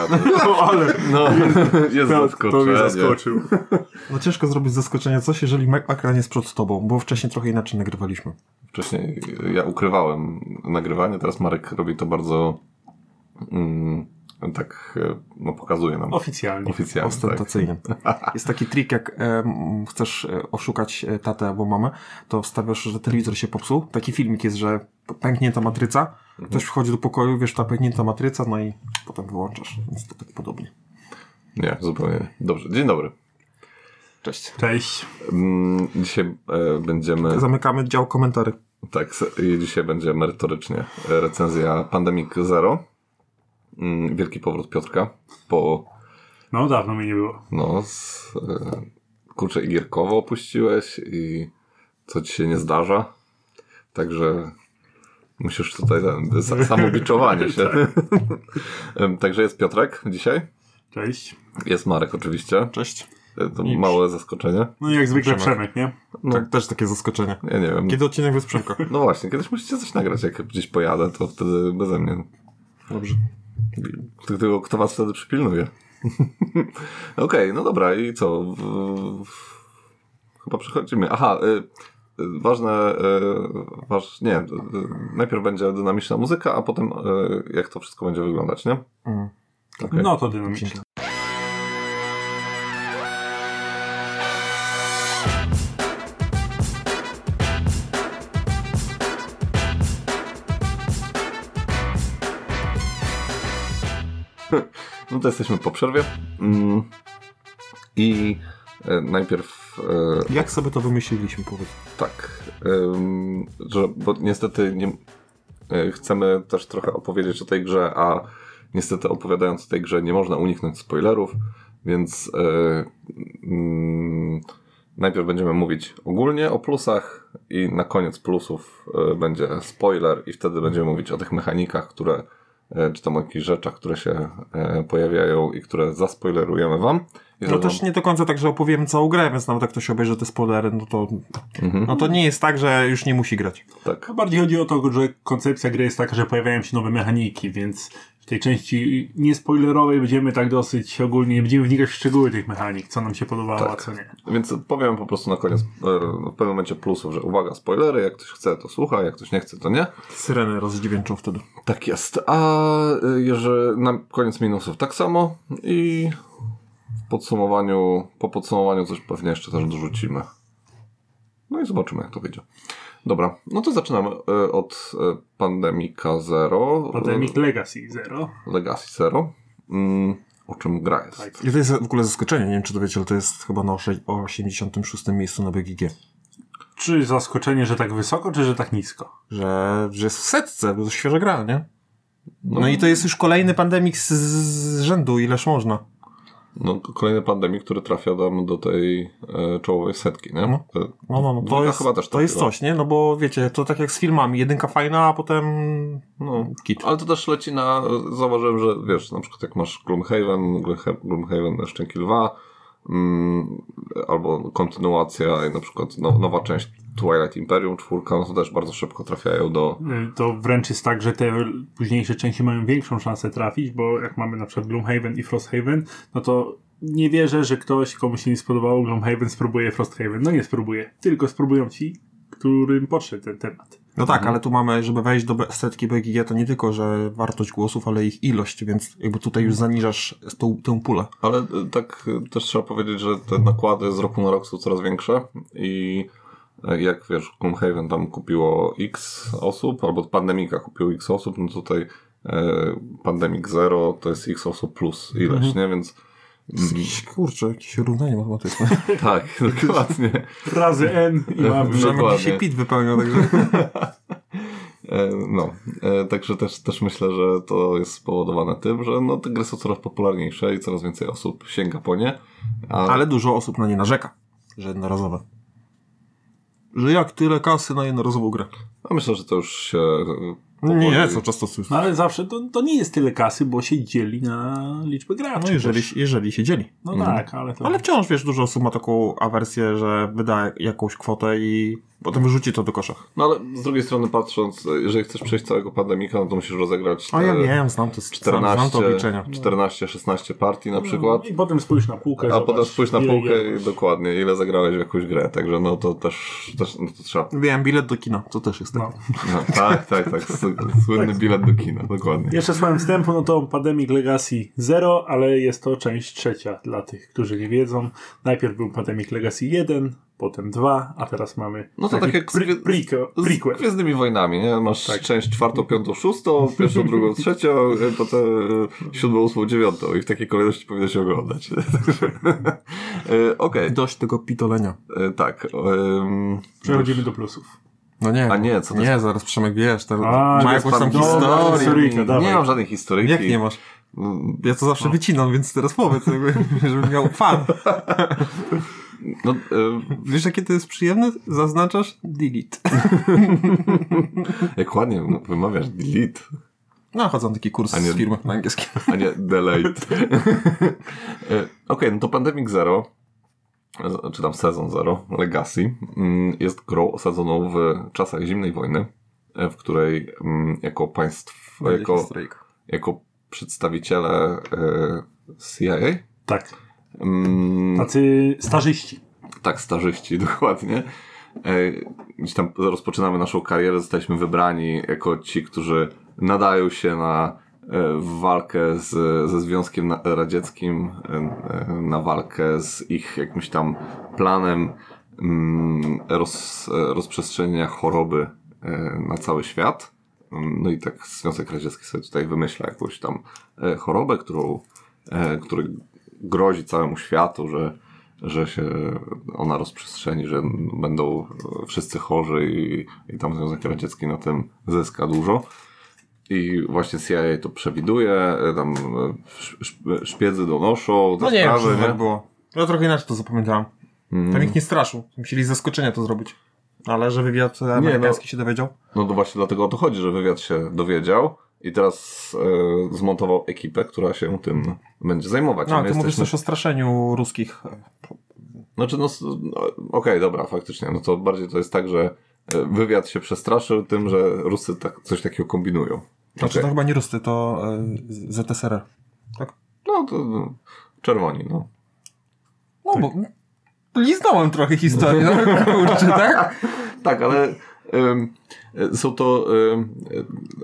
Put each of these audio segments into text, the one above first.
zaskoczenia. No, ale No, jest to, to zaskoczenie. mnie zaskoczył. No ciężko zrobić zaskoczenie coś, jeżeli ekran jest przed tobą, bo wcześniej trochę inaczej nagrywaliśmy. Wcześniej ja ukrywałem nagrywanie, teraz Marek robi to bardzo mm, tak, e, no pokazuje nam Oficjalnie. oficjalnie. Tak. Ostentacyjnie. Jest taki trik, jak em, chcesz e, oszukać e, tatę albo mamę, to wstawiasz, że telewizor się popsuł. Taki filmik jest, że pęknięta matryca, ktoś wchodzi do pokoju, wiesz, ta pęknięta matryca, no i potem wyłączasz. Więc to tak podobnie. Nie, zupełnie. nie. Dobrze, dzień dobry. Cześć. Cześć. Mm, Dzisiaj e, będziemy, Zamykamy dział komentarzy. tak, i dzisiaj będzie merytorycznie e, recenzja Pandemic Zero. Mm, Wielki powrót Piotrka po, No, dawno mi nie było. no, z, e, kurczę, i gierkowo opuściłeś i co ci się nie zdarza. Także musisz tutaj samobiczowanie się. Em, Także jest Piotrek dzisiaj. Cześć. Jest Marek oczywiście. Cześć. E, To I- małe zaskoczenie. No i jak zwykle Przemek. Przemek, nie? No, Tak, też takie zaskoczenie. ja nie wiem. Kiedy odcinek bez Przemka? No właśnie, kiedyś musicie coś nagrać. Jak gdzieś pojadę, to wtedy beze mnie. Dobrze. Tylko kto was wtedy przypilnuje? Okej, no dobra, i co? W, w, chyba przechodzimy. Aha, y, y, ważne, y, waż, nie, y, najpierw będzie dynamiczna muzyka, a potem y, jak to wszystko będzie wyglądać, nie? Mm. Okej. No to dynamicznie. No to jesteśmy po przerwie. Mm, I y, najpierw y, Jak sobie to wymyśliliśmy, powiedz? Tak, że, bo niestety nie, y, chcemy też trochę opowiedzieć o tej grze, a niestety opowiadając o tej grze nie można uniknąć spoilerów, więc mm, najpierw będziemy mówić ogólnie o plusach i na koniec plusów będzie spoiler i wtedy będziemy mówić o tych mechanikach, które czy tam o jakichś rzeczach, które się y, pojawiają i które zaspoilerujemy wam. No też nie do końca tak, że opowiemy całą grę, więc nawet jak ktoś obejrzy te spoilery, no to, Mhm. no to nie jest tak, że już nie musi grać. tak. A bardziej chodzi o to, że koncepcja gry jest taka, że pojawiają się nowe mechaniki, więc tej części niespoilerowej będziemy tak dosyć ogólnie, nie będziemy wnikać w szczegóły tych mechanik, co nam się podobało, a Tak. co nie. Więc powiem po prostu na koniec, w pewnym momencie plusów, że uwaga, spoilery, jak ktoś chce, to słucha, jak ktoś nie chce, to nie. Syreny rozdźwięczą wtedy. Tak jest. A e, jeżeli na koniec minusów tak samo i w podsumowaniu, po podsumowaniu coś pewnie jeszcze też dorzucimy. No i zobaczymy, jak to wyjdzie. Dobra, no to zaczynamy e, od e, Pandemika Zero. Pandemic Legacy Zero. Legacy Zero. Mm, o czym gra jest. Tak. I to jest w ogóle zaskoczenie, nie wiem czy to wiecie, ale to jest chyba na osze- 86 miejscu na BGG. Czy zaskoczenie, że tak wysoko, czy że tak nisko? Że, że jest w setce, bo to świeża gra, nie? No, i to jest już kolejny pandemik z, z rzędu, ileż można. No, kolejny pandemik, który trafia tam do tej e, czołowej setki, nie? No. E, No, no, no. To, jest, chyba też to jest coś, nie? No bo wiecie, to tak jak z filmami. Jedynka fajna, a potem No, kit. ale to też leci na. Zauważyłem, że wiesz, na przykład jak masz Gloomhaven, Gloomha- Gloomhaven Szczęki Lwa, albo kontynuacja, na przykład no, nowa część Twilight Imperium, czwórka, no to też bardzo szybko trafiają do. Y, To wręcz jest tak, że te późniejsze części mają większą szansę trafić, bo jak mamy na przykład Gloomhaven i Frosthaven, no to nie wierzę, że ktoś, komu się nie spodobało Gloomhaven, spróbuje Frosthaven. No nie spróbuje, tylko spróbują ci, którym podszedł ten temat. No tak, ale tu mamy, żeby wejść do setki BGG, to nie tylko, że wartość głosów, ale ich ilość, więc jakby tutaj już zaniżasz tą, tę pulę. Ale e, tak e, też trzeba powiedzieć, że te nakłady z roku na rok są coraz większe i e, jak wiesz, Gloomhaven tam kupiło x osób, albo Pandemika kupiło x osób, no tutaj e, Pandemic Zero to jest x osób plus ileś, nie? Więc Jakiś, kurczę, jakieś równanie matematyczne. tak, dokładnie. Razy N i Przynajmniej Dokładnie. dzisiaj Pit wypełniał, także... E, No, e, także też, też myślę, że to jest spowodowane tym, że no, te gry są coraz popularniejsze i coraz więcej osób sięga po nie. A, Ale dużo osób na nie narzeka, że jednorazowe. Że jak tyle kasy na jednorazową grę? a myślę, że to już się. E, Nie, nie, powoli- co często słyszę. No ale zawsze to, to nie jest tyle kasy, bo się dzieli na liczbę graczy. No jeżeli, też. jeżeli się dzieli. No tak, ale to... Ale wciąż, wiesz, dużo osób ma taką awersję, że wyda jakąś kwotę i Potem wyrzuci to do kosza. No ale z drugiej strony patrząc, jeżeli chcesz przejść całego pandemika, no to musisz rozegrać A ja te wiem, znam to, 14, znam to obliczenia. 14-16 partii na przykład. I potem spójrz na półkę. A zobacz, potem spójrz na półkę i dokładnie, ile zagrałeś w jakąś grę, także no to też, też no to trzeba. Wiem, bilet do kina, to też jest tak. No. No, tak, tak, tak, słynny bilet do kina, dokładnie. Jeszcze słowem wstępu, no to Pandemic Legacy 0, ale jest to część trzecia dla tych, którzy nie wiedzą. Najpierw był Pandemic Legacy 1, potem 2, a teraz mamy No to tak jak z- pre- prequel. Z. Gwiezdnymi Wojnami, nie? Masz Tak. część czwartą, piątą, szóstą, pierwszą, drugą, trzecią, y, potem y, siódmą, ósmą, dziewiątą i w takiej kolejności powinno się oglądać. Y, Okej, Dość tego pitolenia. tak. ym, Przechodzimy do plusów. No nie. A nie, co to Nie, zaraz Przemek wiesz, to A, ma jest jakąś tam historię. Nie mam żadnej historyjki. Jak nie masz? Ja to zawsze wycinam, więc teraz powiedz, jakby, żebym miał fan. No, y, Wiesz, jakie to jest przyjemne? Zaznaczasz delete. jak ładnie wymawiasz delete, No, chodzę na taki kurs A nie- z firmy na angielski. a nie delete. Y, Okej, no to Pandemic Zero, czy tam Sezon Zero, Legacy, mm, jest grą osadzoną w czasach zimnej wojny, y, w której mm, jako państwo, jako, jako przedstawiciele y, CIA, Tak. mm, Tacy starzyści. tak, starzyści, dokładnie. E, Gdzieś tam rozpoczynamy naszą karierę, zostaliśmy wybrani jako ci, którzy nadają się na e, walkę z, ze Związkiem Radzieckim, e, e, na walkę z ich jakimś tam planem mm, roz, rozprzestrzenienia choroby na cały świat. Mm, No i tak Związek Radziecki sobie tutaj wymyśla jakąś tam chorobę, którą, która grozi całemu światu, że że się ona rozprzestrzeni, że będą wszyscy chorzy i, i tam Związek Radziecki na tym zyska dużo. I właśnie CIA to przewiduje, tam sz- sz- szpiedzy donoszą No nie wiem, sprawy, czy nie? tak było. Ja trochę inaczej to zapamiętałem. Mm. Tam ich nie straszył. Musieli z zaskoczenia to zrobić. Ale że wywiad amerykański się dowiedział? No to właśnie dlatego o to chodzi, że wywiad się dowiedział i teraz e, zmontował ekipę, która się tym będzie zajmować. No, A ty mówisz jesteśmy- też o straszeniu ruskich. Znaczy, no, no okej, dobra, faktycznie. No to bardziej to jest tak, że e, wywiad się przestraszył tym, że Rusy tak, coś takiego kombinują. Znaczy Okej. to chyba nie Rusty, to e, z- ZSRR. Tak? No to no, czerwoni, no. No bo liznąłem trochę historii, no kurczę, tak? Tak, ale ym, e, są to ym,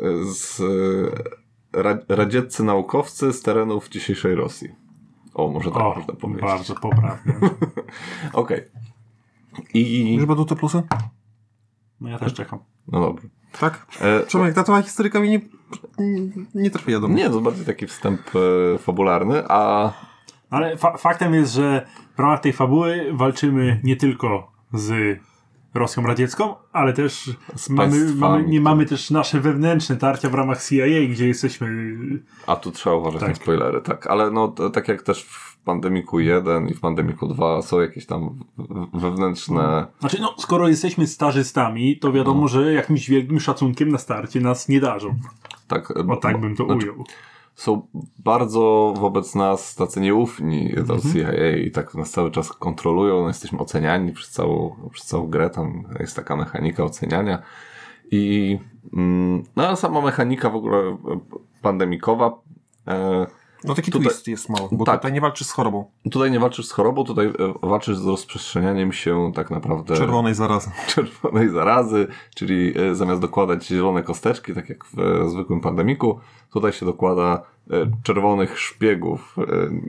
e, z, e, ra, radzieccy naukowcy z terenów dzisiejszej Rosji. O, może tak O, można powiedzieć. bardzo poprawnie. Okej. I... Już będą te plusy? No ja też czekam. No dobrze. Tak? E, Przemek, ta twoja historyka mi nie, nie, trafia do mnie. nie, to bardziej taki wstęp e, fabularny, a Ale fa faktem jest, że w ramach tej fabuły walczymy nie tylko z Rosją radziecką, ale też mamy, mamy, nie które- mamy też nasze wewnętrzne tarcia w ramach CIA, gdzie jesteśmy A tu trzeba uważać Tak. na spoilery, tak. Ale no, to, tak jak też w Pandemiku 1 i w Pandemiku 2 są jakieś tam wewnętrzne... Znaczy, no, skoro jesteśmy stażystami, to wiadomo, No. że jakimś wielkim szacunkiem na starcie nas nie darzą. Tak, O tak bym to znaczy, ujął. Są bardzo wobec nas tacy nieufni do Mhm. CIA i tak nas cały czas kontrolują. No, jesteśmy oceniani przez całą, przez całą grę. Tam jest taka mechanika oceniania. I mm, no, sama mechanika w ogóle e, pandemikowa e, No taki Tutaj- twist jest mały, bo Tak. tutaj nie walczysz z chorobą. Tutaj nie walczysz z chorobą, tutaj e, walczysz z rozprzestrzenianiem się tak naprawdę Czerwonej zarazy. czerwonej zarazy, czyli e, zamiast dokładać zielone kosteczki, tak jak w e, zwykłym pandemiku, tutaj się dokłada czerwonych szpiegów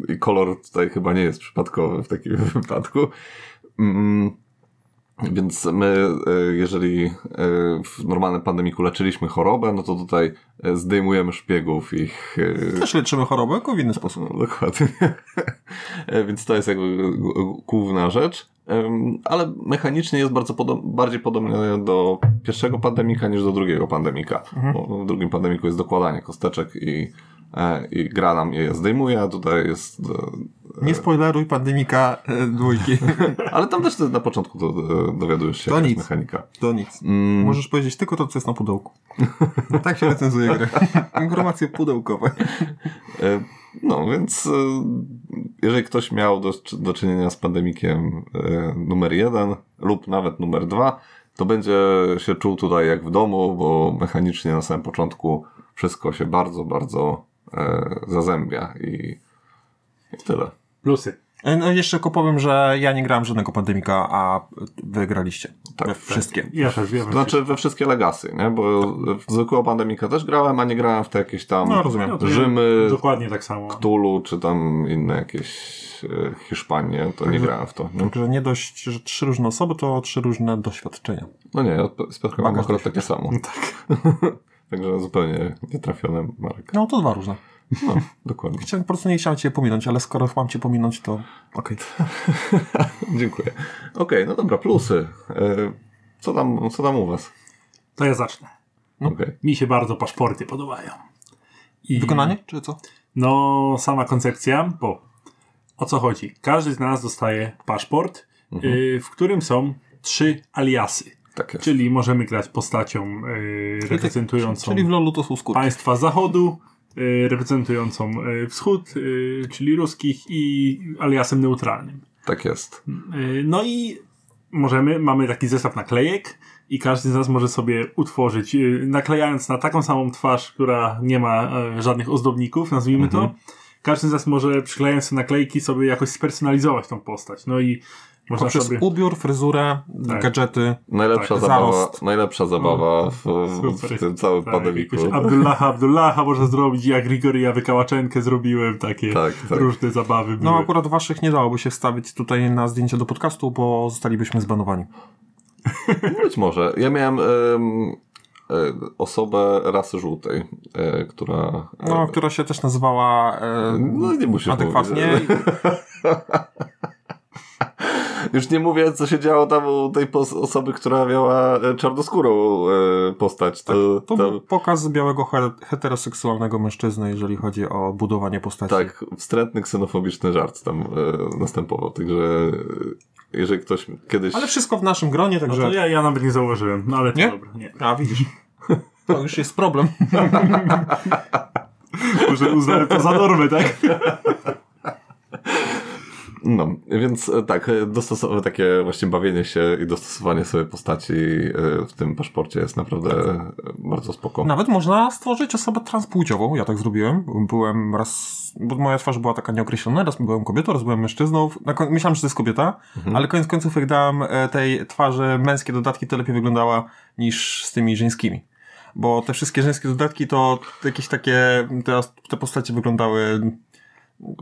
i kolor tutaj chyba nie jest przypadkowy w takim wypadku. Mm, Więc my, e, jeżeli e, w normalnym pandemiku leczyliśmy chorobę, no to tutaj e, zdejmujemy szpiegów ich Też leczymy chorobę, tylko w inny sposób. no, dokładnie. Więc to jest jakby główna rzecz. Ale mechanicznie jest bardzo podob bardziej podobne do pierwszego pandemika niż do drugiego pandemika. Bo w drugim pandemiku jest dokładanie kosteczek i, i gra nam je zdejmuje, a tutaj jest. E, Nie spoileruj pandemika e, dwójki. Ale tam też na początku do, do, dowiadujesz się, To nic. mechanika. To nic. Mm, Możesz powiedzieć tylko to, co jest na pudełku. tak się recenzuje grę. Informacje pudełkowe. E, No, więc e, jeżeli ktoś miał do, do czynienia z pandemikiem e, numer jeden lub nawet numer dwa, to będzie się czuł tutaj jak w domu, bo mechanicznie na samym początku wszystko się bardzo, bardzo e, zazębia i, i tyle. Plusy. E, No jeszcze tylko powiem, że ja nie grałem żadnego pandemika, a wy graliście. Tak, We tak. wszystkie. Ja też wiem. Znaczy we wszystkie legacy, nie? Bo w zwykłego pandemika też grałem, a nie grałem w te jakieś tam No, rozumiem. No ja Rzymy, Dokładnie tak samo. Cthulhu, czy tam inne jakieś e, Hiszpanie, to nie grałem w to. Nie? Także nie dość, że trzy różne osoby, to trzy różne doświadczenia. No nie, ja z Bagaż akurat takie samo. Tak. Także zupełnie nietrafiony Marek. No to dwa różne. No, dokładnie. Chciałem, po prostu nie chciałem cię pominąć, ale skoro mam cię pominąć, to okej. Dziękuję. Okej, no dobra, plusy. E, Co tam, co tam u was? To ja zacznę. Okej. Mi się bardzo paszporty podobają. I Wykonanie, czy co? No, sama koncepcja, bo o co chodzi? Każdy z nas dostaje paszport, Mhm. y, w którym są trzy aliasy. Tak. Czyli możemy grać postacią y, reprezentującą Czyli w LoLu to są państwa zachodu, reprezentującą y, wschód, y, czyli ruskich i aliasem neutralnym. Tak jest. Y, No i możemy, mamy taki zestaw naklejek i każdy z nas może sobie utworzyć, y, naklejając na taką samą twarz, która nie ma e, żadnych ozdobników, nazwijmy to. Każdy z nas może przyklejając te naklejki sobie jakoś spersonalizować tą postać. No i można Poprzez sobie... ubiór, fryzurę, Tak. gadżety. Najlepsza Tak, zabawa, zarost. najlepsza zabawa w, w, w tym całym Tak, pandemiku. Abdullaha, Abdullaha można zrobić, jak Grigoria wykałaczenkę zrobiłem, takie Tak, tak. różne zabawy były. No akurat waszych nie dałoby się wstawić tutaj na zdjęcie do podcastu, bo zostalibyśmy zbanowani. Być może. Ja miałem em, e, osobę rasy żółtej, e, która... e, No, która się też nazywała e, no nie musisz adekwatnie. mówić. Już nie mówię, co się działo tam u tej osoby, która miała e, czarnoskórą e, postać. To, To to, był pokaz białego he- heteroseksualnego mężczyzny, jeżeli chodzi o budowanie postaci. tak, wstrętny, ksenofobiczny żart tam e, następował. Także jeżeli ktoś kiedyś... Ale wszystko w naszym gronie, No także... to ja, ja nawet nie zauważyłem, no ale to Nie? dobra, nie. A widzisz. To już jest problem. Może uznałem to za normę, tak? No, więc e, tak, e, dostosowane takie właśnie bawienie się i dostosowanie sobie postaci e, w tym paszporcie jest naprawdę e, bardzo spoko. Nawet można stworzyć osobę transpłciową. Ja tak zrobiłem. Byłem raz, bo moja twarz była taka nieokreślona. Raz byłem kobietą, raz byłem mężczyzną. Myślałem, że to jest kobieta, ale koniec końców jak dałem tej twarzy męskie dodatki, to lepiej wyglądała niż z tymi żeńskimi. Bo te wszystkie żeńskie dodatki to jakieś takie, te, te postacie wyglądały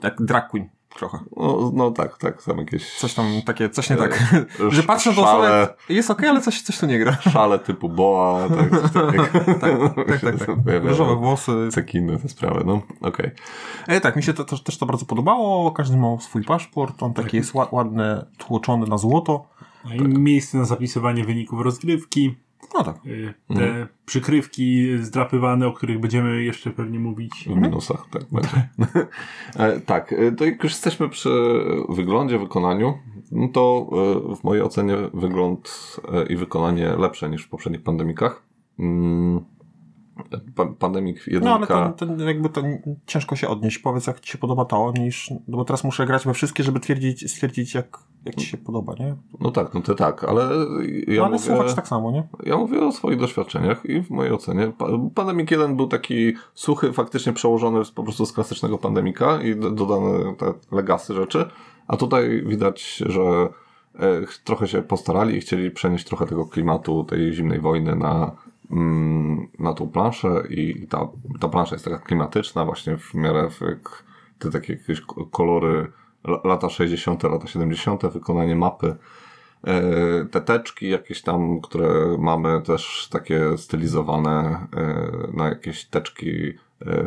jak drag queen trochę. No, no tak, tak, tam jakieś Coś tam takie, coś nie E, tak. sz- że patrzę na osobę, jest okej, ale coś, coś tu nie gra. szale typu boa, tak, coś takiego. Tak, tak, tak. Różowe włosy. Cekiny, te sprawy, no, okej. E, tak, mi się to, to, też to bardzo podobało. Każdy ma swój paszport, on taki jest ła- ładny, tłoczony na złoto. No i miejsce na zapisywanie wyników rozgrywki, No tak. y, te przykrywki zdrapywane, o których będziemy jeszcze pewnie mówić. W minusach, tak będzie. E, tak, e, to jak już jesteśmy przy wyglądzie, wykonaniu, no to e, w mojej ocenie wygląd i wykonanie lepsze niż w poprzednich pandemikach. Mm, pa- Pandemik No jedynka... ale to, to jakby to ciężko się odnieść. Powiedz, jak ci się podoba to, niż. No bo teraz muszę grać we wszystkie, żeby twierdzić, stwierdzić, jak, jak ci się podoba, nie? No tak, no to tak, ale ja no, ale mówię... tak samo, nie? Ja mówię o swoich doświadczeniach i w mojej ocenie pa- Pandemic 1 był taki suchy, faktycznie przełożony po prostu z klasycznego Pandemika i do- dodane te legasy rzeczy, a tutaj widać, że e, ch- trochę się postarali i chcieli przenieść trochę tego klimatu tej zimnej wojny na, na tą planszę i ta, ta plansza jest taka klimatyczna właśnie w miarę w, te takie jakieś ko- kolory la- lata 60., lata 70., wykonanie mapy E, te teczki jakieś tam, które mamy też takie stylizowane e, na jakieś teczki e,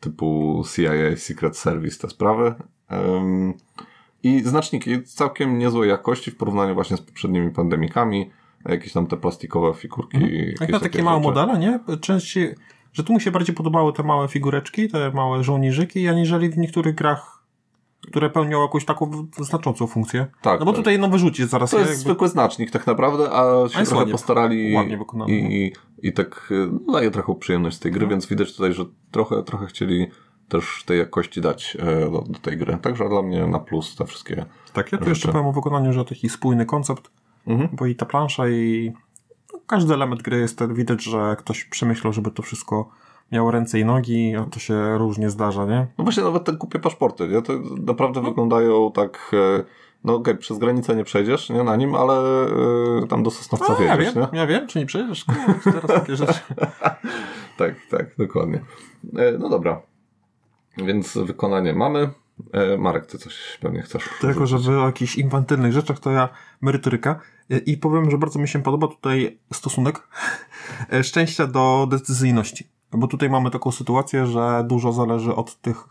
typu CIA, Secret Service, te sprawy. I znaczniki całkiem niezłej jakości w porównaniu właśnie z poprzednimi pandemikami. Jakieś tam te plastikowe figurki. jakieś Jak na takie małe rzeczy. modele, nie? Częściej, że tu mi się bardziej podobały te małe figureczki, te małe żołnierzyki, aniżeli w niektórych grach, które pełnią jakąś taką znaczącą funkcję. Tak, No bo tak. tutaj jedno wyrzucić zaraz. To jest Jakby- zwykły znacznik tak naprawdę, a się jest trochę ładnie- postarali ładnie wykonany, i, i tak y, no, daje trochę przyjemność z tej gry, No. więc widać tutaj, że trochę, trochę chcieli też tej jakości dać e, do, do tej gry. Także dla mnie na plus te wszystkie. Tak, ja tu jeszcze powiem o wykonaniu, że taki spójny koncept. Mhm. bo i ta plansza i no, każdy element gry jest tak widać, że ktoś przemyślał, żeby to wszystko miało ręce i nogi, a to się różnie zdarza, nie? No właśnie nawet te głupie paszporty, nie? To naprawdę wyglądają tak... e, No okej, przez granicę nie przejdziesz, nie, na nim, ale e, tam do Sosnowca No, ja wjedziesz, wiem, nie? ja wiem, czy nie przejdziesz? Kurczę, Teraz takie rzeczy. Tak, tak, dokładnie. E, No dobra. Więc wykonanie mamy. E, Marek, ty coś pewnie chcesz. Tylko, że wy o jakichś infantylnych rzeczach, to ja merytoryka. I- I powiem, że bardzo mi się podoba tutaj stosunek e, szczęścia do decyzyjności. Bo tutaj mamy taką sytuację, że dużo zależy od tych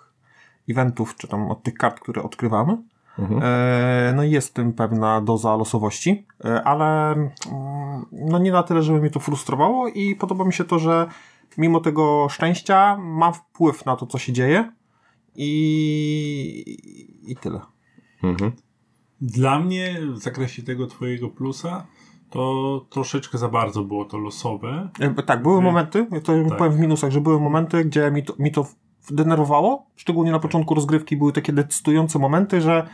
eventów, czy tam od tych kart, które odkrywamy. Mhm. E, No i jest w tym pewna doza losowości, e, ale mm, no nie na tyle, żeby mnie to frustrowało i podoba mi się to, że mimo tego szczęścia ma wpływ na to, co się dzieje i, i tyle. Mhm. Dla mnie w zakresie tego twojego plusa to troszeczkę za bardzo było to losowe. E, Tak, były Mhm. momenty, ja to Tak. powiem w minusach, że były momenty, gdzie mi to, mi to denerwowało, szczególnie na początku rozgrywki były takie decydujące momenty, że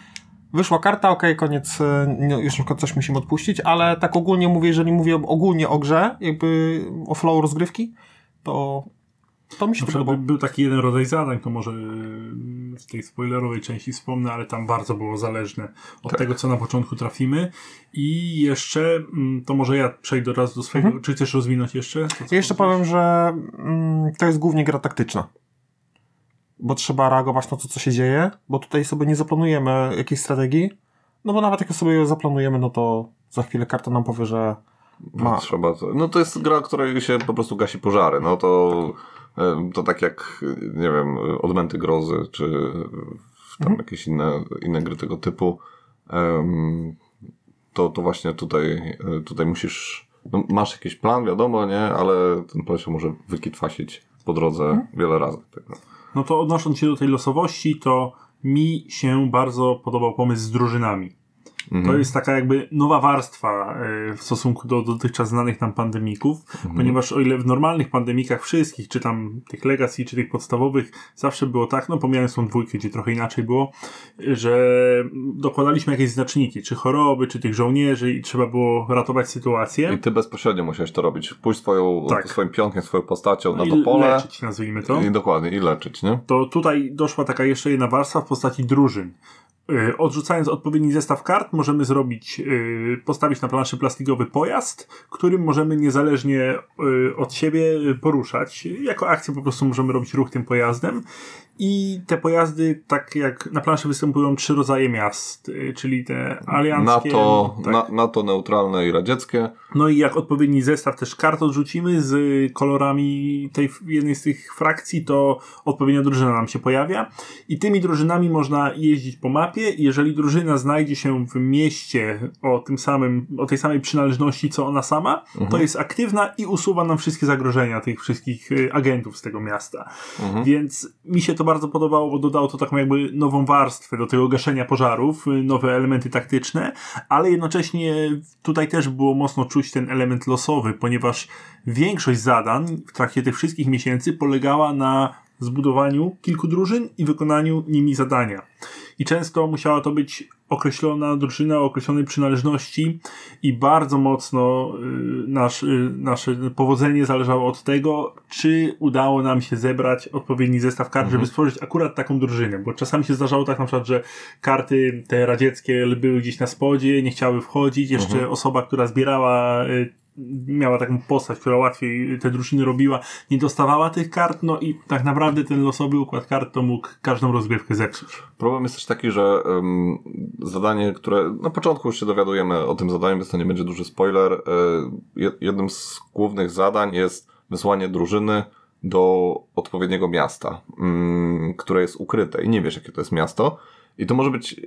wyszła karta, okej, koniec, e, nie, już na przykład coś musimy odpuścić, ale tak ogólnie mówię, jeżeli mówię ogólnie o grze, jakby o flow rozgrywki, to, to mi się podobało. był taki jeden rodzaj zadań, to może yy, w tej spoilerowej części wspomnę, ale tam bardzo było zależne od Tak. tego, co na początku trafimy. I jeszcze, mm, to może ja przejdę raz do swojego, czy chcesz rozwinąć jeszcze? To, jeszcze powiem, że mm, to jest głównie gra taktyczna. Bo trzeba reagować na to, co się dzieje, bo tutaj sobie nie zaplanujemy jakiejś strategii, no bo nawet jak sobie ją zaplanujemy, no to za chwilę karta nam powie, że ma. Trzeba to, no to jest gra, której się po prostu gasi pożary. No to, e, to tak jak, nie wiem, Odmęty Grozy, czy tam Mhm. jakieś inne, inne gry tego typu. To, to właśnie tutaj, e, tutaj musisz, no masz jakiś plan, wiadomo, nie, ale ten plan się może wykitwasić po drodze Mhm. wiele razy. Tak, no. No to odnosząc się do tej losowości, to mi się bardzo podobał pomysł z drużynami. Mhm. To jest taka jakby nowa warstwa e, w stosunku do dotychczas znanych nam pandemików, Mhm. ponieważ o ile w normalnych pandemikach wszystkich, czy tam tych legacy, czy tych podstawowych, zawsze było tak, no pomijając tą dwójkę, gdzie trochę inaczej było, że dokładaliśmy jakieś znaczniki, czy choroby, czy tych żołnierzy i trzeba było ratować sytuację. I ty bezpośrednio musiałeś to robić. Pójść swoją, Tak. swoim pionkiem, swoją postacią na I to pole leczyć, nazwijmy to. i dokładnie, i leczyć, nie? to tutaj doszła taka jeszcze jedna warstwa w postaci drużyn. Yy, Odrzucając odpowiedni zestaw kart, możemy zrobić, yy, postawić na planszy plastikowy pojazd, którym możemy niezależnie yy, od siebie poruszać. Jako akcję po prostu możemy robić ruch tym pojazdem. I te pojazdy, tak jak na planszy występują trzy rodzaje miast, yy, czyli te alianckie. NATO, tak. na, NATO neutralne i radzieckie. No i jak odpowiedni zestaw też kart odrzucimy z kolorami tej jednej z tych frakcji, to odpowiednia drużyna nam się pojawia. I tymi drużynami można jeździć po mapie. Jeżeli drużyna znajdzie się w mieście o tym samym, o tej samej przynależności co ona sama, to jest aktywna i usuwa nam wszystkie zagrożenia tych wszystkich y, agentów z tego miasta. Więc mi się to bardzo podobało, bo dodało to taką jakby nową warstwę do tego gaszenia pożarów, y, nowe elementy taktyczne, ale jednocześnie tutaj też było mocno czuć ten element losowy, ponieważ większość zadań w trakcie tych wszystkich miesięcy polegała na zbudowaniu kilku drużyn i wykonaniu nimi zadania. I często musiała to być określona drużyna o określonej przynależności i bardzo mocno y, nasz, y, nasze powodzenie zależało od tego, czy udało nam się zebrać odpowiedni zestaw kart, żeby stworzyć akurat taką drużynę, bo czasami się zdarzało tak na przykład, że karty te radzieckie były gdzieś na spodzie, nie chciały wchodzić, jeszcze osoba, która zbierała y, miała taką postać, która łatwiej te drużyny robiła, nie dostawała tych kart, no i tak naprawdę ten losowy układ kart to mógł każdą rozgrywkę zepsuć. Problem jest też taki, że um, zadanie, które na początku już się dowiadujemy o tym zadaniu, więc to nie będzie duży spoiler. Je- jednym z głównych zadań jest wysłanie drużyny do odpowiedniego miasta, mm, które jest ukryte i nie wiesz, jakie to jest miasto. I to może być e,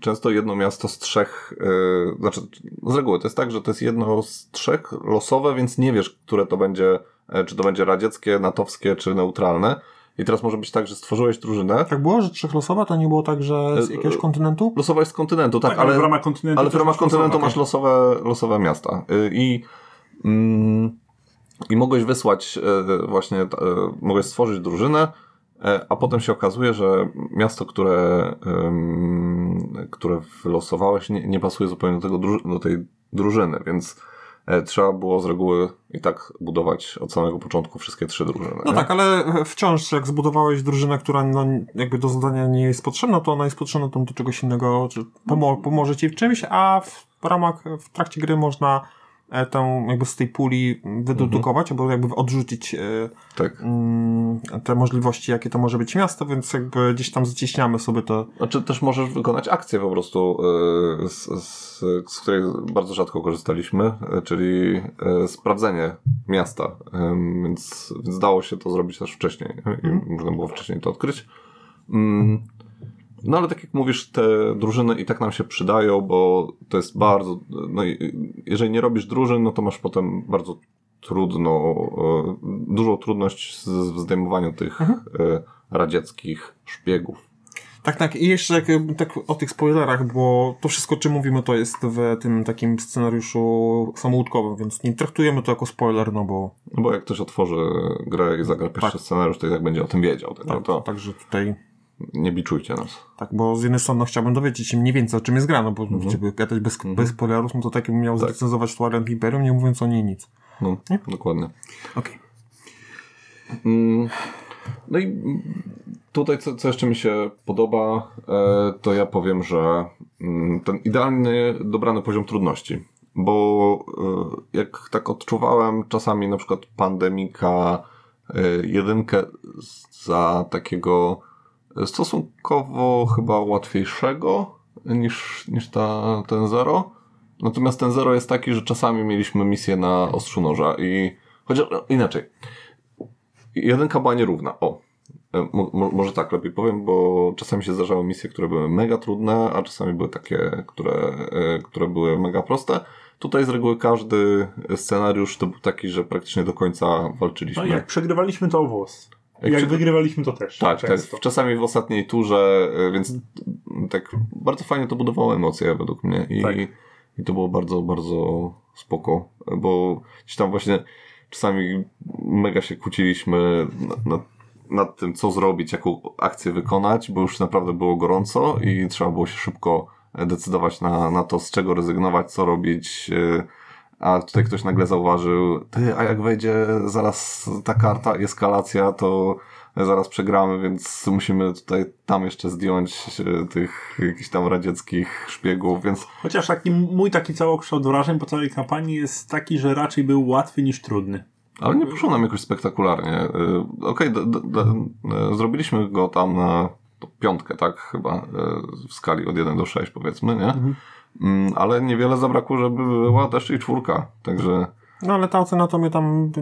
często jedno miasto z trzech, e, znaczy z reguły to jest tak, że to jest jedno z trzech losowe, więc nie wiesz, które to będzie, e, czy to będzie radzieckie, natowskie, czy neutralne. I teraz może być tak, że stworzyłeś drużynę, Tak było, że trzechlosowa to nie było tak, że z jakiegoś kontynentu? Losowa jest z kontynentu, tak, Tak, ale ale, w ramach kontynentu ale w ramach masz kontynentu losowe. masz losowe, losowe miasta. Y, I, mm, i mogłeś wysłać y, właśnie, y, mogłeś stworzyć drużynę, y, a potem się okazuje, że miasto, które, które wylosowałeś nie, nie pasuje zupełnie do, tego, do tej drużyny, więc e, trzeba było z reguły i tak budować od samego początku wszystkie trzy drużyny. No nie? tak, ale wciąż jak zbudowałeś drużynę, która no, jakby do zadania nie jest potrzebna, to ona jest potrzebna tam do czegoś innego, czy pomo pomoże ci w czymś, a w ramach, w trakcie gry można e, tę jakby z tej puli wydedukować, albo jakby odrzucić e, tak. mm, te możliwości, jakie to może być miasto, więc jakby gdzieś tam zacieśniamy sobie to. Znaczy też możesz wykonać akcję po prostu, y, z, z, z której bardzo rzadko korzystaliśmy, czyli sprawdzenie miasta, więc, więc dało się to zrobić też wcześniej. nie? I Można było wcześniej to odkryć. Mm, No ale tak jak mówisz, te drużyny i tak nam się przydają, bo to jest bardzo, no i jeżeli nie robisz drużyn, no to masz potem bardzo trudno, e, dużą trudność z w zdejmowaniu tych e, radzieckich szpiegów. Tak, tak. I jeszcze jak, tak o tych spoilerach, bo to wszystko, czym mówimy, to jest w tym takim scenariuszu samoutkowym, więc nie traktujemy to jako spoiler, no bo No bo jak ktoś otworzy grę i zagra pierwszy Tak. scenariusz, to i tak będzie o tym wiedział. Tak, tak, to także tutaj nie biczujcie nas. Tak, bo z jednej strony no, chciałbym dowiedzieć się mniej więcej o czym jest gra, no bo gdyby gadać bez, bez spoilerów, no to tak jakbym miał zrecenzować Twilight Imperium, nie mówiąc o niej nic. No, dokładnie. Okej. Mm, No i tutaj, co, co jeszcze mi się podoba, e, to ja powiem, że mm, ten idealny, dobrany poziom trudności. Bo e, jak tak odczuwałem, czasami na przykład pandemika e, jedynkę za takiego stosunkowo chyba łatwiejszego niż, niż ta, ten zero. Natomiast ten zero jest taki, że czasami mieliśmy misję na ostrzu noża i chociaż no, inaczej. Jedynka była nierówna. O. E, Mo, mo, może tak lepiej powiem, bo czasami się zdarzały misje, które były mega trudne, a czasami były takie, które, e, które były mega proste. Tutaj z reguły każdy scenariusz to był taki, że praktycznie do końca walczyliśmy. No jak przegrywaliśmy to o włos. Jak Jak, przy- wygrywaliśmy to też. Tak, tak. Czasami w ostatniej turze, e, więc tak bardzo fajnie to budowało emocje według mnie i, Tak. i to było bardzo, bardzo spoko, bo gdzieś tam właśnie czasami mega się kłóciliśmy nad, nad, nad tym, co zrobić, jaką akcję wykonać, bo już naprawdę było gorąco i trzeba było się szybko decydować na, na to, z czego rezygnować, co robić. A tutaj ktoś nagle zauważył, ty, a jak wejdzie zaraz ta karta, eskalacja, to zaraz przegramy, więc musimy tutaj tam jeszcze zdjąć e, tych jakichś tam radzieckich szpiegów, więc Chociaż taki, mój taki całokształt wrażeń po całej kampanii jest taki, że raczej był łatwy niż trudny. ale nie poszło nam jakoś spektakularnie. E, Okej, d- e, zrobiliśmy go tam na piątkę, tak? Chyba w skali od 1 do 6 powiedzmy, nie? Mm, Ale niewiele zabrakło, żeby była też i czwórka, także No ale ta ocena to mnie tam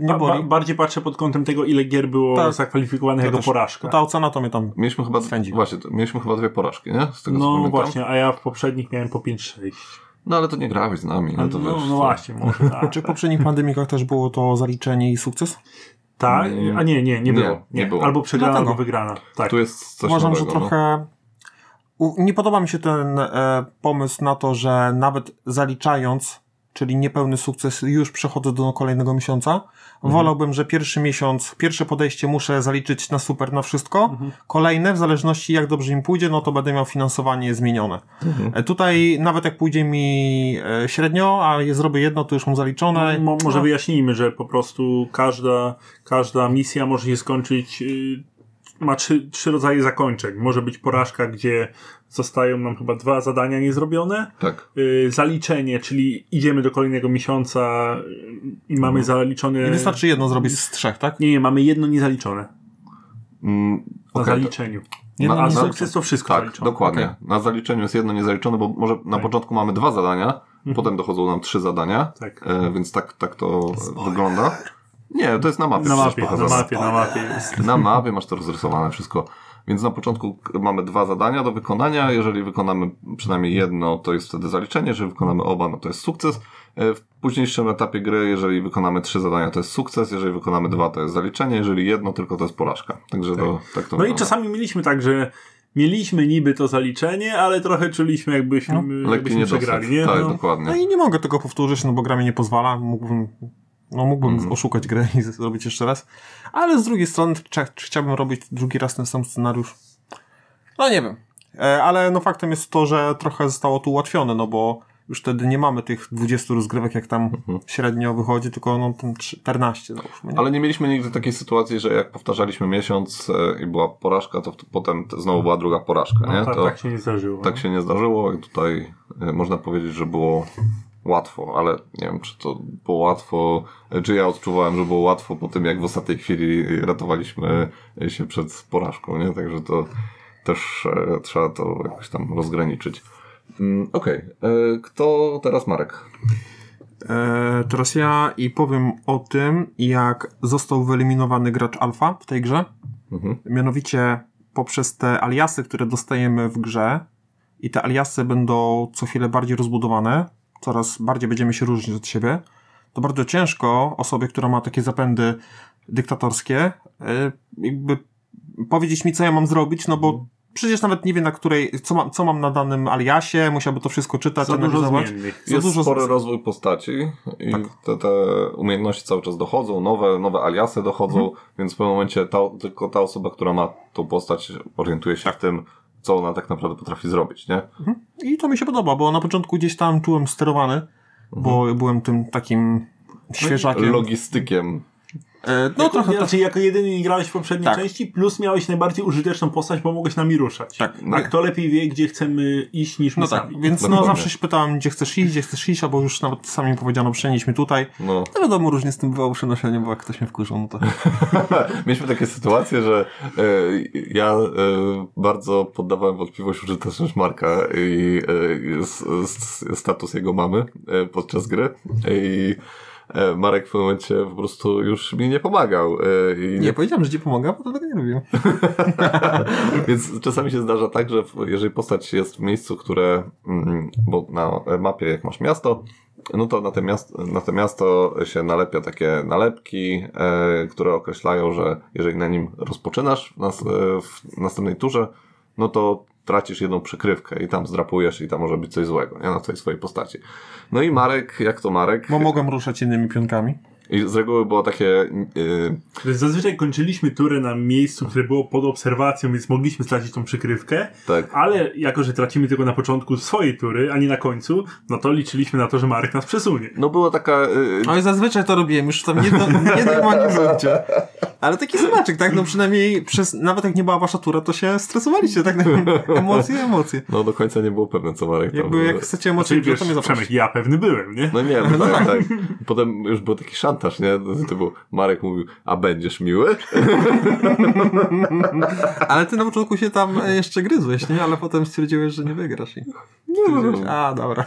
nie Ba, ba, boli. bardziej patrzę pod kątem tego, ile gier było Tak. zakwalifikowanych Ja jako też. porażka. No ta ocena to mnie tam... mieliśmy chyba, Swędzi. właśnie, to- mieliśmy chyba dwie porażki, nie? Z tego No właśnie, a ja w poprzednich miałem po 5-6. No ale to nie grałeś z nami, no to no, wiesz. no właśnie, może tak. Czy w poprzednich pandemikach też było to zaliczenie i sukces? Tak? A nie, nie, nie Nie, było. nie Nie, było. Albo przegrana, albo wygrana. Tak. Tu jest coś Uważam, nowego, że trochę... Nie podoba mi się ten e, pomysł na to, że nawet zaliczając, czyli niepełny sukces, już przechodzę do kolejnego miesiąca. Wolałbym, że pierwszy miesiąc, pierwsze podejście muszę zaliczyć na super na wszystko. Kolejne, w zależności jak dobrze im pójdzie, no to będę miał finansowanie zmienione. E, tutaj nawet jak pójdzie mi e, średnio, a je zrobię jedno, to już mam zaliczone. Mo, może No. wyjaśnijmy, że po prostu każda, każda misja może się skończyć, yy, ma trzy, trzy rodzaje zakończeń. Może być porażka, gdzie zostają nam chyba dwa zadania niezrobione. Tak. Yy, zaliczenie, czyli idziemy do kolejnego miesiąca yy, i mamy zaliczone... I wystarczy jedno zrobić z trzech, tak? Nie, nie, mamy jedno niezaliczone Mm, na okej, zaliczeniu. Jedno a a niezaliczone. sukces to wszystko Tak, zaliczone. dokładnie. Na zaliczeniu jest jedno niezaliczone, bo może na Tak. początku mamy dwa zadania, potem dochodzą nam trzy zadania, Tak. e, więc tak, tak to wygląda. Nie, to jest na mapie. Na mapie, na mapie, na mapie jest. Na mapie masz to rozrysowane wszystko. Więc na początku mamy dwa zadania do wykonania. Jeżeli wykonamy przynajmniej jedno, to jest wtedy zaliczenie. Jeżeli wykonamy oba, no to jest sukces. E, W późniejszym etapie gry, jeżeli wykonamy trzy zadania, to jest sukces. Jeżeli wykonamy dwa, to jest zaliczenie. Jeżeli jedno, tylko to jest porażka. Także to, tak to No i czasami mieliśmy tak, że mieliśmy niby to zaliczenie, ale trochę czuliśmy jakbyśmy, Lekki jakbyśmy przegrali, nie? Tak, No. dokładnie. No i nie mogę tego powtórzyć, no bo gra mi nie pozwala. Mógłbym, no mógłbym Mhm. oszukać grę i zrobić jeszcze raz. Ale z drugiej strony, czy, czy chciałbym robić drugi raz ten sam scenariusz? No nie wiem. E, ale no faktem jest to, że trochę zostało tu ułatwione, no bo już wtedy nie mamy tych 20 rozgrywek, jak tam Mhm. średnio wychodzi, tylko no tam 14 załóżmy. Nie? Ale nie mieliśmy nigdy takiej sytuacji, że jak powtarzaliśmy miesiąc e, i była porażka, to potem znowu była druga porażka, No, nie? tak, to tak się nie zdarzyło. tak się nie zdarzyło i tutaj e, można powiedzieć, że było łatwo, ale nie wiem, czy to było łatwo, czy ja odczuwałem, że było łatwo po tym, jak w ostatniej chwili ratowaliśmy się przed porażką, nie? Także to też e, trzeba to jakoś tam rozgraniczyć. Mm, Okej, E, kto teraz Marek? E, teraz ja i powiem o tym, jak został wyeliminowany gracz alfa w tej grze. Mhm. Mianowicie poprzez te aliasy, które dostajemy w grze i te aliasy będą co chwilę bardziej rozbudowane, coraz bardziej będziemy się różnić od siebie, to bardzo ciężko osobie, która ma takie zapędy dyktatorskie, e, jakby powiedzieć mi, co ja mam zrobić, no bo przecież nawet nie wiem, na której, co mam, co mam na danym aliasie, musiałby to wszystko czytać, Za dużo zmiennych. Za Jest dużo spory z- rozwój postaci i Tak. te, te umiejętności cały czas dochodzą, nowe, nowe aliasy dochodzą, Mhm. więc w pewnym momencie ta, tylko ta osoba, która ma tą postać, orientuje się w tym, co ona tak naprawdę potrafi zrobić, nie? I to mi się podoba, bo na początku gdzieś tam czułem sterowany, bo byłem tym takim świeżakiem. Logistykiem. E, no No trochę tak. Znaczy, jako jedyny nie grałeś w poprzedniej Tak. części, plus miałeś najbardziej użyteczną postać, bo mogłeś nami ruszać. Tak. A kto lepiej wie, gdzie chcemy iść niż my No tak, sami. więc no zawsze się pytałem, gdzie chcesz iść, gdzie chcesz iść, albo już nawet sami powiedziano, przenieśmy tutaj. No. No wiadomo, różnie z tym bywało przenoszenie, bo jak ktoś mnie wkurzył, no to... Mieliśmy takie sytuacje, że e, ja e, bardzo poddawałem wątpliwość użyteczność Marka i e, s, status jego mamy e, podczas gry. I Marek w pewnym momencie po prostu już mi nie pomagał. E, i Nie, powiedziałem, że ci pomaga, bo to tego nie robiłem. Więc czasami się zdarza tak, że jeżeli postać jest w miejscu, które, mm, bo na mapie jak masz miasto, no to na, te miasto, na to miasto się nalepia takie nalepki, e, które określają, że jeżeli na nim rozpoczynasz w, nas, e, w następnej turze, no to tracisz jedną przykrywkę i tam zdrapujesz i tam może być coś złego, nie? Na tej swojej postaci. No i Marek, jak to Marek? Bo mogłem ruszać innymi pionkami. I z reguły było takie, yy, Zazwyczaj kończyliśmy turę na miejscu, które było pod obserwacją, więc mogliśmy stracić tą przykrywkę, tak, ale jako, że tracimy tylko na początku swojej tury, a nie na końcu, no to liczyliśmy na to, że Marek nas przesunie. no była taka, yy, Ale zazwyczaj to robiłem, już tam nie, do, nie demonizujcie. Ale taki zobaczek, tak? No przynajmniej przez, nawet jak nie była wasza tura, to się stresowaliście, tak? Emocje, emocje. no do końca nie było pewne, co Marek tam... Jakby jak chcecie emocje, Czyli to mnie Przemek, ja pewny byłem, nie? No nie, no tak, tak. Potem już był taki szantaż, nie? To był, Marek mówił, a będziesz miły? Ale ty na początku się tam jeszcze gryzłeś, nie? Ale potem stwierdziłeś, że nie wygrasz. I stwierdziłeś, a dobra.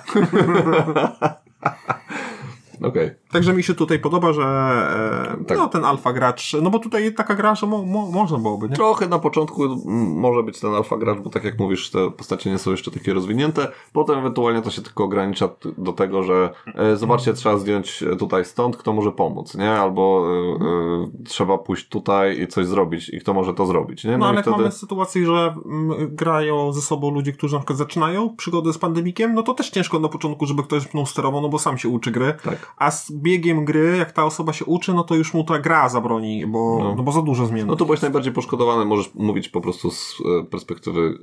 Okej. Także mi się tutaj podoba, że e, Tak. no ten alfa gracz, no bo tutaj taka gra, że mo, mo, można byłoby, nie? Trochę na początku może być ten alfa gracz, bo tak jak mówisz, te postacie nie są jeszcze takie rozwinięte. Potem ewentualnie to się tylko ogranicza do tego, że e, zobaczcie, trzeba zdjąć tutaj stąd, kto może pomóc, nie? Albo e, e, trzeba pójść tutaj i coś zrobić i kto może to zrobić, nie? No, ale i jak mamy sytuację, że mm, grają ze sobą ludzie, którzy na przykład zaczynają przygodę z pandemikiem, no to też ciężko na początku, żeby ktoś mną sterował, no bo sam się uczy gry. Tak. A z biegiem gry, jak ta osoba się uczy, no to już mu ta gra zabroni, bo, No. no. bo za dużo zmian. No to byłeś najbardziej poszkodowany, możesz mówić po prostu z e, perspektywy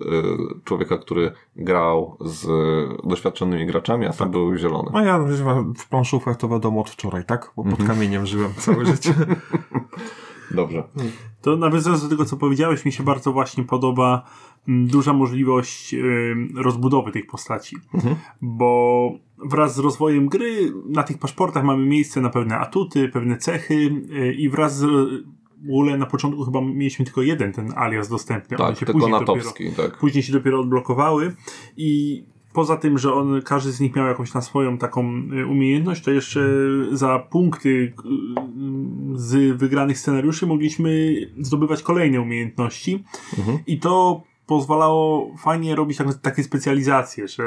e, człowieka, który grał z e, doświadczonymi graczami, a sam był zielony. No ja w planszówkach to wiadomo od wczoraj, tak? Bo Mhm. pod kamieniem żyłem całe życie. Dobrze. To nawiązując do tego, co powiedziałeś, mi się bardzo właśnie podoba mm, duża możliwość rozbudowy tych postaci. Bo wraz z rozwojem gry na tych paszportach mamy miejsce na pewne atuty, pewne cechy y, i wraz z w ogóle na początku chyba mieliśmy tylko jeden ten alias dostępny. One Tak, się później natowski, tak. później się dopiero odblokowały i poza tym, że on, każdy z nich miał jakąś tam swoją taką y, umiejętność, to jeszcze za punkty z wygranych scenariuszy mogliśmy zdobywać kolejne umiejętności Mhm. i to pozwalało fajnie robić tak, takie specjalizacje, że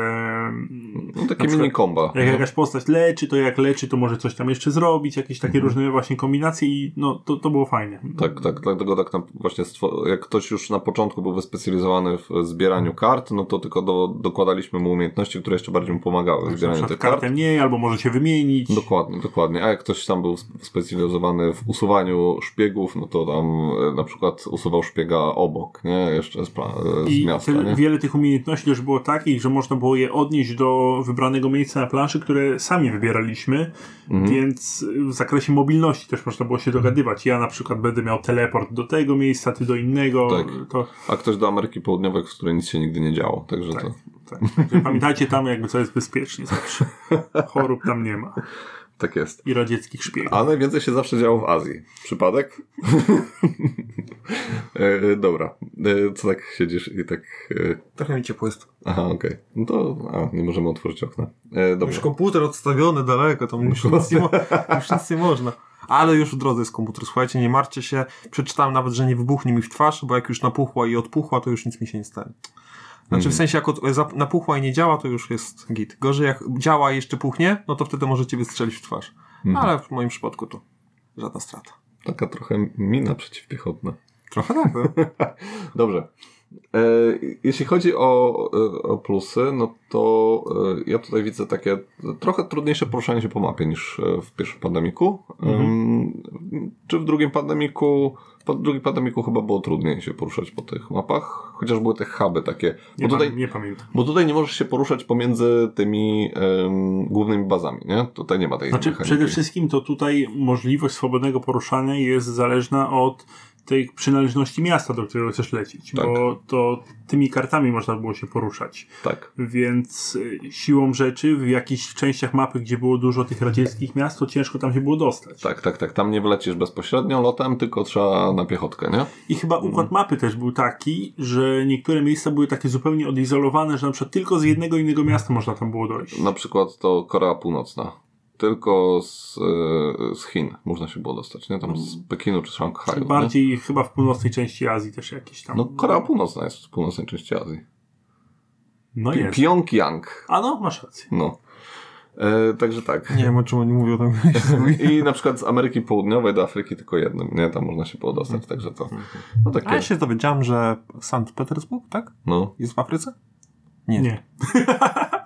No takie mini komba. jak jakaś postać leczy, to jak leczy, to może coś tam jeszcze zrobić, jakieś takie różne właśnie kombinacje i no to, to było fajnie. Tak, tak, dlatego tak tam właśnie jak ktoś już na początku był wyspecjalizowany w zbieraniu kart, no to tylko do, dokładaliśmy mu umiejętności, które jeszcze bardziej mu pomagały w Na zbieraniu tych kart. kartę mniej, albo może się wymienić. Dokładnie, dokładnie. A jak ktoś tam był sp- specjalizowany w usuwaniu szpiegów, no to tam e, na przykład usuwał szpiega obok, nie? Jeszcze z, pla- z I miasta. te, wiele tych umiejętności też było takich, że można było je odnieść do wybranego miejsca na planszy, które sami wybieraliśmy, Mhm. więc w zakresie mobilności też można było się dogadywać. Ja na przykład będę miał teleport do tego miejsca, ty do innego. Tak. To, A ktoś do Ameryki Południowej, w której nic się nigdy nie działo. Także tak, to. tak. Także Pamiętajcie tam jakby co jest bezpiecznie zawsze. Chorób tam nie ma. Tak jest. I radzieckich szpiegów. A najwięcej się zawsze działo w Azji. Przypadek? e, dobra. E, co tak siedzisz i tak. E, Trochę mi ciepło jest. aha, okej. No to a, nie możemy otworzyć okna. E, Już dobrze. komputer odstawiony daleko, tam już nic, nie mo- już nic nie można. Ale już w drodze jest komputer. Słuchajcie, nie martwcie się. Przeczytałem nawet, że nie wybuchnie mi w twarz, bo jak już napuchła i odpuchła, to już nic mi się nie stanie. Znaczy w sensie jak od, napuchła i nie działa, to już jest git. Gorzej jak działa i jeszcze puchnie, no to wtedy możecie wystrzelić w twarz. Ale w moim przypadku to żadna strata. Taka trochę mina przeciwpiechotna. Trochę tak, no. Dobrze. E, jeśli chodzi o, e, o plusy, no to e, ja tutaj widzę takie trochę trudniejsze poruszanie się po mapie niż e, w pierwszym pandemiku. Em, czy w drugim pandemiku? Po drugim pandemiku chyba było trudniej się poruszać po tych mapach, chociaż były te huby takie. Nie, Bo tutaj, pam- nie pamiętam. bo tutaj nie możesz się poruszać pomiędzy tymi głównymi bazami, nie? Tutaj nie ma tej Znaczy, mechaniki. przede wszystkim to tutaj możliwość swobodnego poruszania jest zależna od tej przynależności miasta, do którego chcesz lecieć, Tak. bo to tymi kartami można było się poruszać. Tak. Więc y, siłą rzeczy w jakichś częściach mapy, gdzie było dużo tych radzieckich miast, to ciężko tam się było dostać. Tak, tak, tak. Tam nie wlecisz bezpośrednio lotem, tylko trzeba na piechotkę, nie? I chyba układ mapy też był taki, że niektóre miejsca były takie zupełnie odizolowane, że na przykład tylko z jednego innego miasta można tam było dojść. Na przykład to Korea Północna. Tylko z, e, z Chin można się było dostać, nie? Tam z Pekinu czy Szanghaju. nie? Bardziej chyba w północnej części Azji też jakieś tam. No Korea Północna jest w północnej części Azji. No Pi- jest. Pjongjang. A no, masz rację. No. E, także tak. Nie wiem o czym oni mówią tam. I na przykład z Ameryki Południowej do Afryki tylko jednym, nie? Tam można się było dostać, także to. No A ja takie. się dowiedziałem, że Sankt Petersburg, tak? No. Jest w Afryce? Nie. Nie.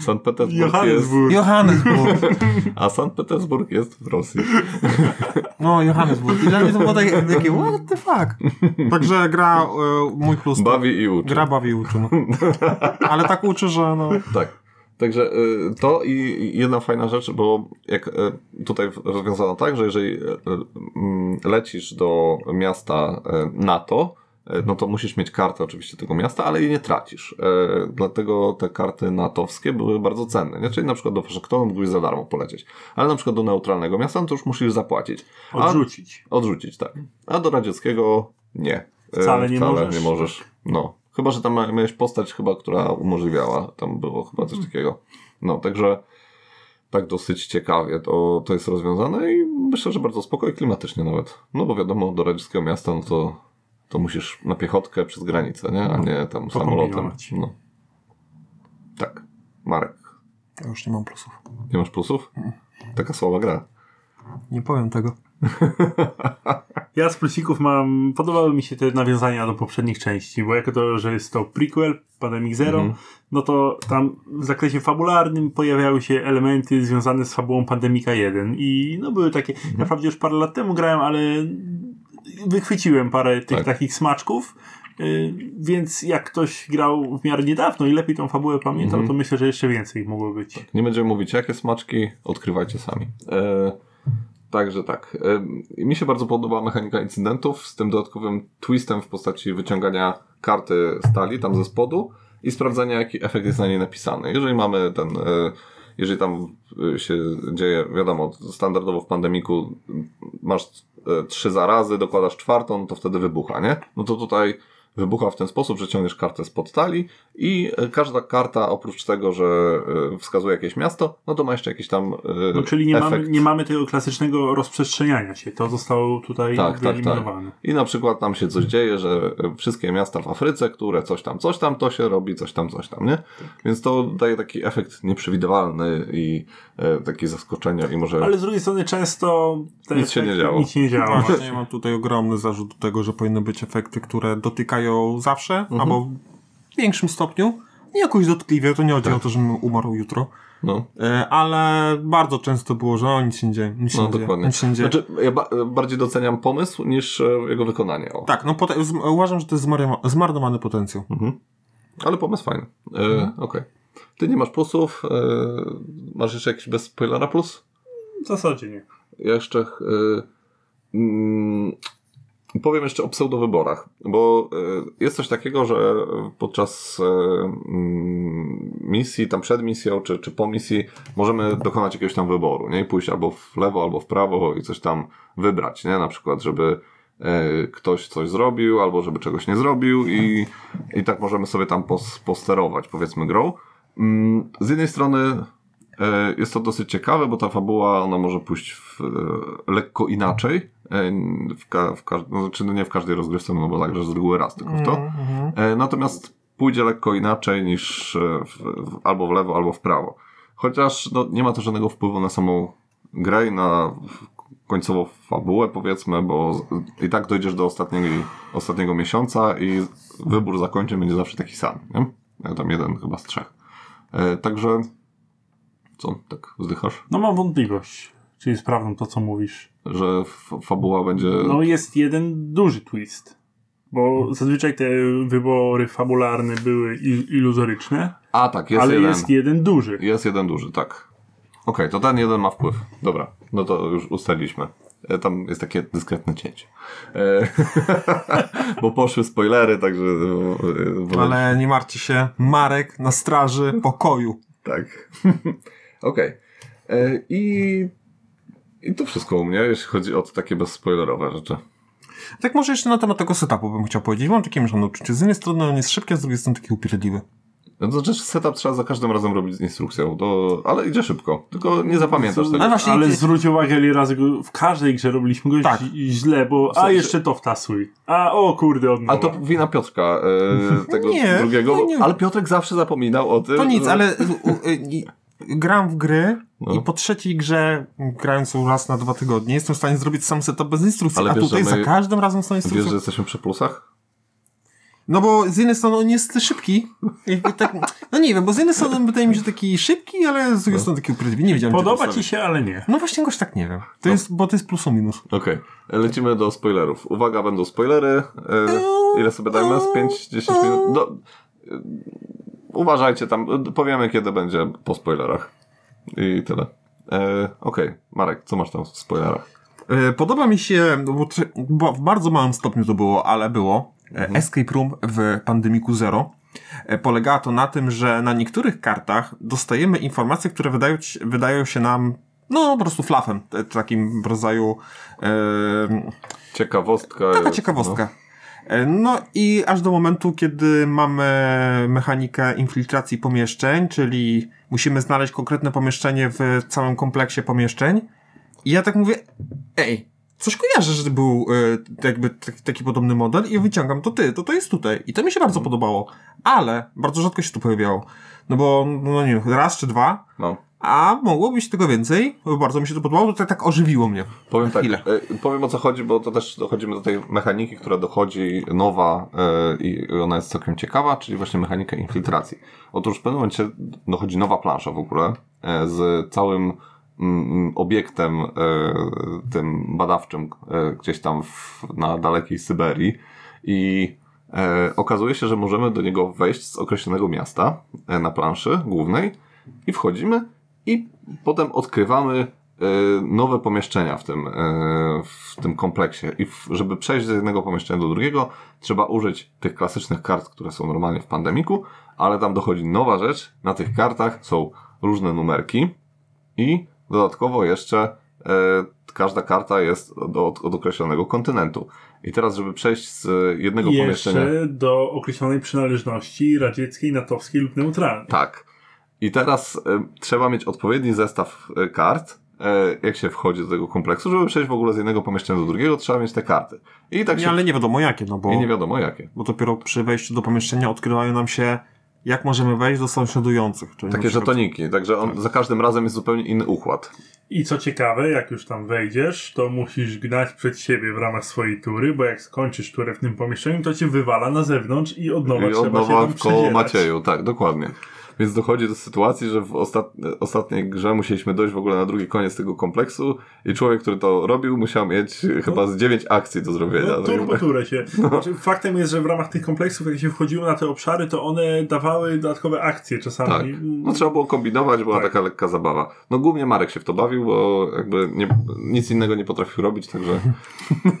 Sankt Petersburg jest. Johannesburg. Johannesburg. A Sankt Petersburg jest w Rosji. No, Johannesburg. I dla mnie to było takie, takie what the fuck? Także gra, e, mój plus. Bawi i uczy. Gra bawi i uczy, no. Ale tak uczy, że no... Tak. Także y, to i jedna fajna rzecz, bo jak y, tutaj rozwiązano tak, że jeżeli y, y, mm, lecisz do miasta y, NATO, y, no to musisz mieć kartę oczywiście tego miasta, ale jej nie tracisz. Y, Dlatego te karty natowskie były bardzo cenne. Nie? Czyli na przykład do Waszyngtonu mógłbyś za darmo polecieć. Ale na przykład do neutralnego miasta, no to już musisz zapłacić. A- Odrzucić. Odrzucić, tak. A do radzieckiego nie. E, Wcale nie wcale możesz. nie możesz. No. Chyba, że tam miałeś postać chyba, która umożliwiała. Tam było chyba coś takiego. No, także tak dosyć ciekawie to, to jest rozwiązane i myślę, że bardzo spoko i klimatycznie nawet. No bo wiadomo, do radzieckiego miasta, no to, to musisz na piechotkę przez granicę, nie? A nie tam samolotem. No. Tak. Marek, Ja już nie mam plusów. nie masz plusów? Taka słaba gra. Nie powiem tego. Ja z plusików mam, podobały mi się te nawiązania do poprzednich części, bo jako to, że jest to prequel, Pandemic Zero, Mhm. no to tam w zakresie fabularnym pojawiały się elementy związane z fabułą Pandemika 1 i no były takie, Mhm. naprawdę już parę lat temu grałem, ale wychwyciłem parę tych Tak. takich smaczków, y, więc jak ktoś grał w miarę niedawno i lepiej tą fabułę pamiętał, Mhm. to myślę, że jeszcze więcej ich mogło być. Nie będziemy mówić jakie smaczki, odkrywajcie sami. E, także tak. E, mi się bardzo podoba mechanika incydentów z tym dodatkowym twistem w postaci wyciągania karty stali tam ze spodu i sprawdzania jaki efekt jest na niej napisany. Jeżeli mamy ten, e, jeżeli tam e, się dzieje, wiadomo, standardowo w pandemiku masz trzy zarazy, dokładasz czwartą, no to wtedy wybucha, nie? No to tutaj wybucha w ten sposób, że ciągniesz kartę spod talii i e, każda karta oprócz tego, że e, wskazuje jakieś miasto, no to ma jeszcze jakiś tam e, No, czyli nie efekt. mamy, nie mamy tego klasycznego rozprzestrzeniania się. To zostało tutaj Tak, tak, tak. wyeliminowane. I na przykład tam się coś dzieje, że wszystkie miasta w Afryce, które coś tam, coś tam, to się robi coś tam, coś tam, nie? Więc to daje taki efekt nieprzewidywalny i e, takie zaskoczenia i może... Ale z drugiej strony często te Nic się nie efekty- działo. Nic nie działo. Właśnie mam tutaj ogromny zarzut do tego, że powinny być efekty, które dotykają zawsze, albo w większym stopniu. Nie jakoś dotkliwie, to nie chodzi o to, żebym umarł jutro. No, E, ale bardzo często było, że o, nic się nie dzieje, nic się no nie dokładnie. nic się nie dzieje. Znaczy, ja ba bardziej doceniam pomysł niż e, jego wykonanie. O. Tak, no uważam, że to jest zmarno- zmarnowany potencjał. Mhm. Ale pomysł fajny. E, Mhm. Okej. Ty nie masz plusów. E, masz jeszcze jakiś bez spoilera plus? W zasadzie nie. Ja jeszcze e, mm, powiem jeszcze o pseudowyborach, bo e, jest coś takiego, że podczas e, mm, misji, tam przed misją, czy, czy po misji możemy dokonać jakiegoś tam wyboru, nie? I pójść albo w lewo, albo w prawo i coś tam wybrać, nie? Na przykład, żeby e, ktoś coś zrobił, albo żeby czegoś nie zrobił i, i tak możemy sobie tam pos, posterować, powiedzmy, grą. Mm, Z jednej strony jest to dosyć ciekawe, bo ta fabuła, ona może pójść w, lekko inaczej, w, ka, w no, znaczy no nie w każdej rozgrywce, no bo zagrasz z reguły raz tylko w to. Mhm. E, Natomiast pójdzie lekko inaczej niż e, w, w, albo w lewo, albo w prawo. Chociaż no, nie ma to żadnego wpływu na samą grę i na końcową fabułę, powiedzmy, bo i tak dojdziesz do ostatniego, ostatniego miesiąca i wybór zakończeń będzie zawsze taki sam. Nie? Ja Tam jeden chyba z trzech. E, Także co, tak wzdychasz? No mam wątpliwość, czy jest prawdą to, co mówisz. Że fabuła będzie... No jest jeden duży twist. Bo zazwyczaj te wybory fabularne były il- iluzoryczne, A tak, jest ale jeden. jest jeden duży. Jest jeden duży, tak. Okej, to ten jeden ma wpływ. Dobra, no to już ustaliliśmy. E, Tam jest takie dyskretne cięcie. E, bo poszły spoilery, także... e, e, Ale nie martwcie się, Marek na straży pokoju. Tak. Okej. E, I... I to wszystko u mnie, jeśli chodzi o takie bezspoilerowe rzeczy. Tak może jeszcze na temat tego setupu bym chciał powiedzieć. Mam takie mieszane uczucie. Z jednej strony on jest szybki, a z drugiej strony taki upierdliwy. No to znaczy setup trzeba za każdym razem robić z instrukcją, to... ale idzie szybko. Tylko nie zapamiętasz tego. Ale właśnie- Ale zwróć uwagę, ile razy go, w każdej grze robiliśmy go Tak. źle, bo a sensie- jeszcze to wtasuj. A o kurde, od A to wina Piotrka, e, tego Nie, drugiego, nie, nie. ale Piotrek zawsze zapominał o tym. To nic, że- ale u, u, y, gram w gry No. i po trzeciej grze, grając ją raz na dwa tygodnie, jestem w stanie zrobić sam setup bez instrukcji. Ale a wiesz, tutaj że za my- każdym razem są Wiesz, instrukcje. że jesteśmy przy plusach? No bo z jednej strony on jest szybki. Tak, no nie wiem, bo z jednej strony wydaje mi się taki szybki, ale z drugiej strony taki upierdliwy. Nie wiedziałem, gdzie to Podoba ci się, ale nie. No właśnie jakoś tak nie wiem. To jest, bo to jest plus o minus. Okej, lecimy do spoilerów. Uwaga, będą spoilery. E, ile sobie dajmy? Z 5-10 minut? Do, e, uważajcie tam, powiemy kiedy będzie po spoilerach. I tyle. E, Okej, Marek, co masz tam w spoilerach? E, Podoba mi się, bo, w bardzo małym stopniu to było, ale było, e, Escape Room w Pandemiku Zero. E, Polegało to na tym, że na niektórych kartach dostajemy informacje, które wydają, wydają się nam no po prostu flafem, e, takim w rodzaju e, Ciekawostka. taka jest, ciekawostka. E, No i aż do momentu, kiedy mamy mechanikę infiltracji pomieszczeń, czyli musimy znaleźć konkretne pomieszczenie w całym kompleksie pomieszczeń. I ja tak mówię, ej, coś kojarzę, że był e, jakby taki podobny model i wyciągam to ty, to to jest tutaj. I to mi się bardzo podobało. Ale bardzo rzadko się to pojawiało. No bo, no nie wiem, raz czy dwa, No. A mogło być tego więcej, bardzo mi się to podobało, to tak ożywiło mnie. Powiem tak, Chwilę. e, powiem o co chodzi, bo to też dochodzimy do tej mechaniki, która dochodzi nowa e, i ona jest całkiem ciekawa, czyli właśnie mechanika infiltracji. Otóż w pewnym momencie dochodzi nowa plansza w ogóle e, z całym mm, obiektem e, tym badawczym gdzieś tam w, na dalekiej Syberii i okazuje się, że możemy do niego wejść z określonego miasta na planszy głównej i wchodzimy i potem odkrywamy e, nowe pomieszczenia w tym, e, w tym kompleksie. I żeby przejść z jednego pomieszczenia do drugiego, trzeba użyć tych klasycznych kart, które są normalnie w pandemiku, ale tam dochodzi nowa rzecz. Na tych kartach są różne numerki i dodatkowo jeszcze e, każda karta jest do, od określonego kontynentu. I teraz, żeby przejść z jednego I pomieszczenia. jeszcze do określonej przynależności radzieckiej, natowskiej lub neutralnej. Tak. I teraz e, trzeba mieć odpowiedni zestaw e, kart, e, jak się wchodzi do tego kompleksu, żeby przejść w ogóle z jednego pomieszczenia do drugiego, trzeba mieć te karty. I tak Nie, się. ale nie wiadomo jakie, no bo... I nie wiadomo jakie. bo dopiero przy wejściu do pomieszczenia odkrywają nam się, jak możemy wejść do sąsiadujących. Czyli Takie żetoniki, także on za każdym razem jest zupełnie inny układ. I co ciekawe, jak już tam wejdziesz, to musisz gnać przed siebie w ramach swojej tury, bo jak skończysz turę w tym pomieszczeniu, to cię wywala na zewnątrz i od nowa I trzeba od się nowa tam w koło. Macieju, tak, dokładnie. Więc dochodzi do sytuacji, że w ostat... ostatniej grze musieliśmy dojść w ogóle na drugi koniec tego kompleksu i człowiek, który to robił, musiał mieć chyba z dziewięć akcji do zrobienia. No, turbo się. Znaczy, faktem jest, że w ramach tych kompleksów, jak się wchodziło na te obszary, to one dawały dodatkowe akcje czasami. Tak. No trzeba było kombinować, była tak. taka lekka zabawa. No głównie Marek się w to bawił, bo jakby nie, nic innego nie potrafił robić, także...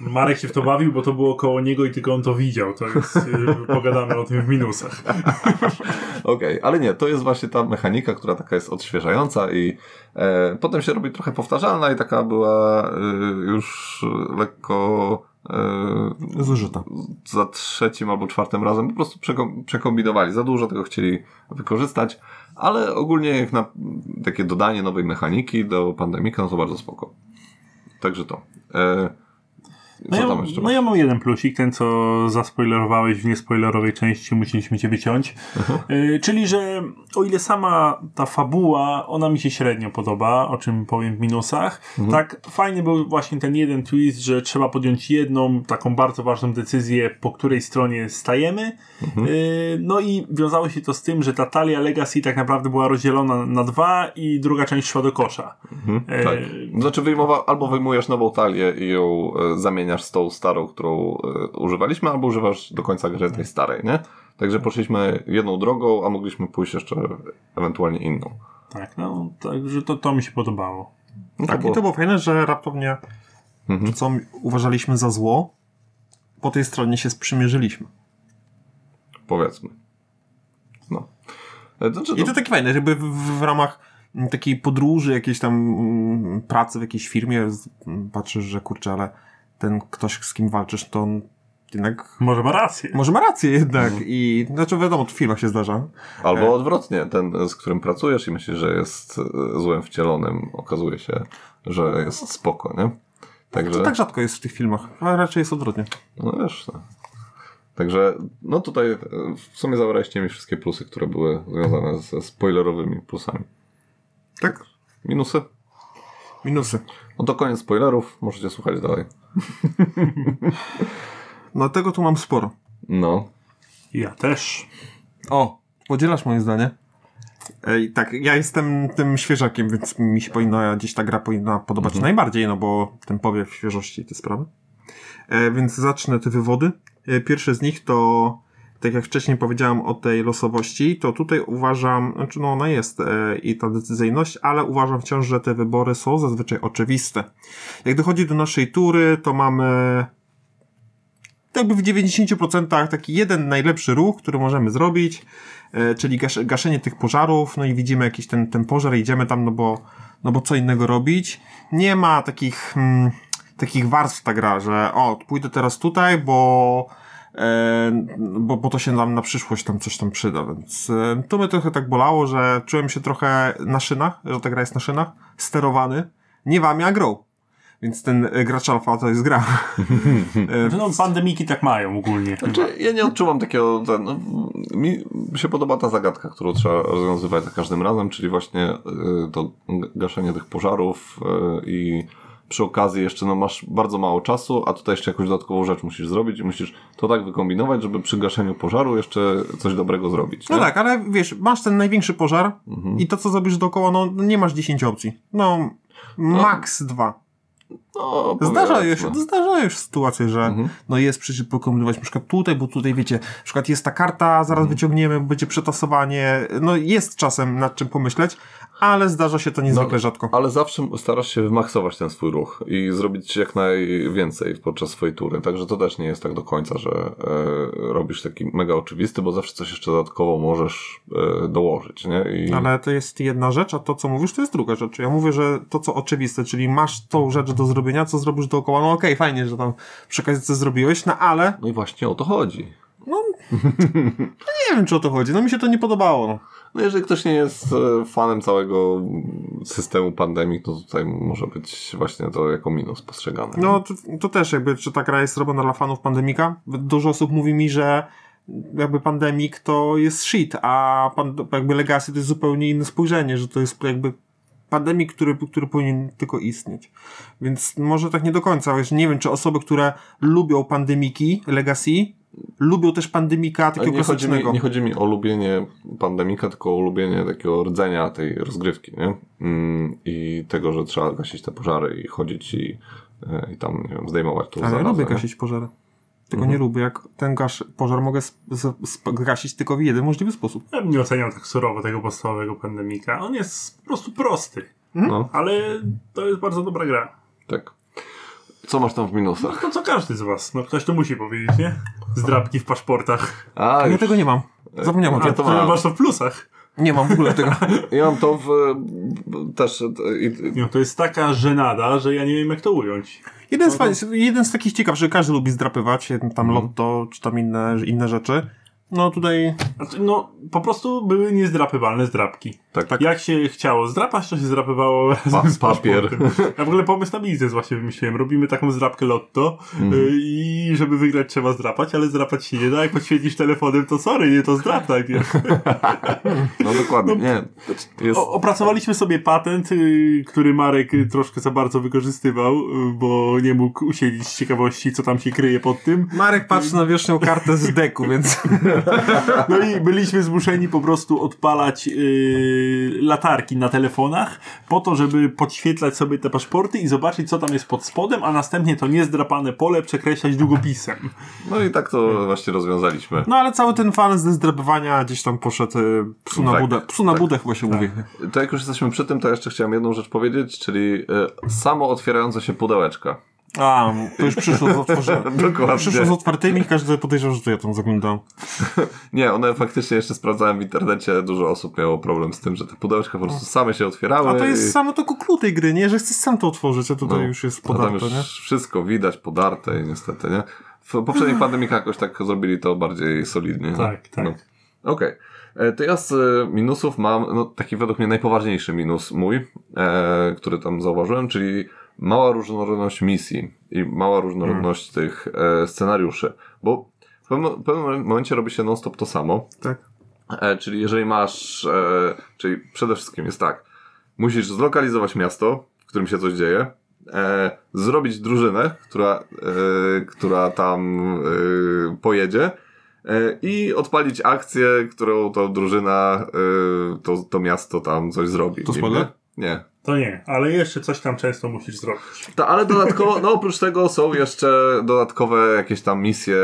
Marek się w to bawił, bo to było koło niego i tylko on to widział. To jest, y, pogadamy o tym w minusach. Okej, okay, ale nie, to jest właśnie ta mechanika, która taka jest odświeżająca i e, potem się robi trochę powtarzalna i taka była e, już lekko e, zużyta. Za trzecim albo czwartym razem po prostu przekombinowali. Za dużo tego chcieli wykorzystać, ale ogólnie jak na takie dodanie nowej mechaniki do pandemika, no to bardzo spoko. Także to. E, no ja, no ja mam jeden plusik, ten co zaspoilerowałeś w niespoilerowej części, musieliśmy cię wyciąć. Y, czyli, że o ile sama ta fabuła, ona mi się średnio podoba, o czym powiem w minusach, mhm. tak fajny był właśnie ten jeden twist, że trzeba podjąć jedną taką bardzo ważną decyzję, po której stronie stajemy. Mhm. Y, no i wiązało się to z tym, że ta talia Legacy tak naprawdę była rozdzielona na dwa i druga część szła do kosza. Mhm. Tak. Znaczy wyjmowa, albo wyjmujesz nową talię i ją e, zamieniasz zamieniasz z tą starą, którą y, używaliśmy, albo używasz do końca gry tej starej, nie? Także poszliśmy jedną drogą, a mogliśmy pójść jeszcze ewentualnie inną. Tak, no, także to, to mi się podobało. No tak, było... i to było fajne, że raptownie mhm. co uważaliśmy za zło, po tej stronie się sprzymierzyliśmy. Powiedzmy. No. E, znaczy, I to takie fajne, żeby w, w ramach takiej podróży, jakiejś tam mm, pracy w jakiejś firmie, patrzysz, że kurczę, ale ten ktoś, z kim walczysz, to on jednak... Może ma rację. Może ma rację jednak mhm. i znaczy wiadomo, w filmach się zdarza. Albo e... odwrotnie, ten, z którym pracujesz i myślisz, że jest e, złem wcielonym, okazuje się, że jest spoko, nie? Także... To tak rzadko jest w tych filmach, a raczej jest odwrotnie. No wiesz, no. Także, no tutaj e, w sumie zabraliście mi wszystkie plusy, które były związane ze spoilerowymi plusami. Tak? Minusy? Minusy. No to koniec spoilerów, możecie słuchać dalej. no tego tu mam sporo. No. Ja też. O, podzielasz moje zdanie? Ej, tak, ja jestem tym świeżakiem, więc mi się powinna, gdzieś ta gra powinna podobać mhm. najbardziej, no bo ten powiew świeżości te sprawy. E, więc zacznę te wywody. E, pierwsze z nich to tak jak wcześniej powiedziałem o tej losowości, to tutaj uważam, znaczy no ona jest e, i ta decyzyjność, ale uważam wciąż, że te wybory są zazwyczaj oczywiste. Jak dochodzi do naszej tury, to mamy jakby w 90% taki jeden najlepszy ruch, który możemy zrobić, e, czyli gasz, gaszenie tych pożarów, no i widzimy jakiś ten, ten pożar, idziemy tam, no bo, no bo co innego robić. Nie ma takich, mm, takich warstw ta gra, że o, pójdę teraz tutaj, bo bo, bo to się nam na przyszłość tam coś tam przyda, więc e, to mnie trochę tak bolało, że czułem się trochę na szynach, że ta gra jest na szynach, sterowany, nie wami, a grą. Więc ten e, gracz alfa to jest gra. no, pandemiki tak mają ogólnie. Znaczy, ja nie odczuwam takiego. Ten, no, mi się podoba ta zagadka, którą trzeba rozwiązywać za każdym razem, czyli właśnie to gaszenie tych pożarów i przy okazji jeszcze no, masz bardzo mało czasu, a tutaj jeszcze jakąś dodatkową rzecz musisz zrobić i musisz to tak wykombinować, żeby przy gaszeniu pożaru jeszcze coś dobrego zrobić. No tak, ale wiesz, masz ten największy pożar mhm. i to, co zrobisz dookoła, no nie masz 10 opcji. No, no. maks dwa. No, zdarzają się, zdarzają się sytuacje, że mhm. no jest przecież pokombinować na przykład tutaj, bo tutaj wiecie, na przykład jest ta karta, zaraz mhm. wyciągniemy, będzie przetasowanie, no jest czasem nad czym pomyśleć, ale zdarza się to niezwykle no, rzadko. Ale zawsze starasz się wymaksować ten swój ruch i zrobić jak najwięcej podczas swojej tury, także to też nie jest tak do końca, że e, robisz taki mega oczywisty, bo zawsze coś jeszcze dodatkowo możesz e, dołożyć, nie? I... Ale to jest jedna rzecz, a to co mówisz to jest druga rzecz. Ja mówię, że to co oczywiste, czyli masz tą rzecz do zrobienia, co zrobisz dookoła, no okej, okay, fajnie, że tam przy okazji co zrobiłeś, no ale... No i właśnie o to chodzi. No, no nie wiem, czy o to chodzi. No mi się to nie podobało. No. No jeżeli ktoś nie jest e, fanem całego systemu pandemii, to tutaj może być właśnie to jako minus postrzegane. No to, to też jakby, czy ta gra jest robiona dla fanów pandemika? Dużo osób mówi mi, że jakby pandemik to jest shit, a pan, jakby Legacy to jest zupełnie inne spojrzenie, że to jest jakby pandemik, który, który powinien tylko istnieć. Więc może tak nie do końca, wiesz, nie wiem, czy osoby, które lubią pandemiki Legacy, lubią też pandemika Ale takiego nie, chodzi mi, klasycznego. nie chodzi mi o lubienie pandemika, tylko o lubienie takiego rdzenia tej rozgrywki, nie? Mm, I tego, że trzeba gasić te pożary i chodzić i, e, i tam, nie wiem, zdejmować tą Ale ja zarazę, lubię nie? gasić pożary. Tylko Mhm. nie lubię, jak ten gasz, pożar mogę sp- sp- sp- gasić tylko w jeden możliwy sposób. Ja bym nie oceniał tak surowo tego podstawowego pandemika. On jest po prostu prosty, No, ale to jest bardzo dobra gra. tak. Co masz tam w minusach? To co każdy z was. No ktoś to musi powiedzieć, nie? Zdrabki w paszportach. A, Ja już, tego nie mam. Zapomniałem o tym. to to mam. masz to w plusach. Nie mam w ogóle tego. ja mam to w... też... e, No, to jest taka żenada, że ja nie wiem jak to ująć. Jeden z, fa- jeden z takich ciekaw, że każdy lubi zdrapywać, tam lotto, czy tam inne, inne rzeczy. No tutaj Znaczy, no, po prostu były niezdrapywalne zdrapki. Tak, tak. Jak się chciało zdrapać, to się zdrapywało Pa- z papier. Ja w ogóle pomysł na biznes właśnie wymyśliłem. Robimy taką zdrapkę lotto y, i żeby wygrać trzeba zdrapać, ale zdrapać się nie da. Jak podświecisz telefonem, to sorry, nie, to zdrap najpierw. No dokładnie, nie. Jest, O, opracowaliśmy sobie patent, y, który Marek troszkę za bardzo wykorzystywał, y, bo nie mógł usiedzieć z ciekawości, co tam się kryje pod tym. Marek patrzy na wierzchnią kartę z deku, więc No i byliśmy zmuszeni po prostu odpalać yy, latarki na telefonach po to, żeby podświetlać sobie te paszporty i zobaczyć, co tam jest pod spodem, a następnie to niezdrapane pole przekreślać długopisem. no i tak to właśnie rozwiązaliśmy. no ale cały ten fan ze zdrapywania gdzieś tam poszedł y, psu na Tak, budę. Psu na budę chyba się mówi. To jak już jesteśmy przy tym, to jeszcze chciałem jedną rzecz powiedzieć, czyli e, samo otwierające się pudełeczka. A, to już przyszło z otworzeniem. Dokładnie. Przyszło z otwartymi, każdy podejrzewał, że to ja tam zaglądam. Nie, one faktycznie jeszcze sprawdzałem w internecie, dużo osób miało problem z tym, że te pudełeczka po prostu same się otwierały. A to i- jest samo to kuklu tej gry, nie? Że chcesz sam to otworzyć, a tutaj No, już jest podarte, już nie? wszystko widać, podarte i niestety, nie? W poprzednich pandemikach jakoś tak zrobili to bardziej solidnie. nie? Tak, tak. No. Okej. E, To ja z e, minusów mam, no taki według mnie najpoważniejszy minus mój, e, który tam zauważyłem, czyli mała różnorodność misji i mała różnorodność tych e, scenariuszy, bo w pewnym, w pewnym momencie robi się non-stop to samo, Tak. E, czyli jeżeli masz, e, czyli przede wszystkim jest tak, musisz zlokalizować miasto, w którym się coś dzieje, e, zrobić drużynę, która, e, która tam e, pojedzie e, i odpalić akcję, którą to drużyna, to, to miasto tam coś zrobi. To spoiler? Nie. To nie, ale jeszcze coś tam często musisz zrobić. Ta, ale dodatkowo, no oprócz tego są jeszcze dodatkowe jakieś tam misje,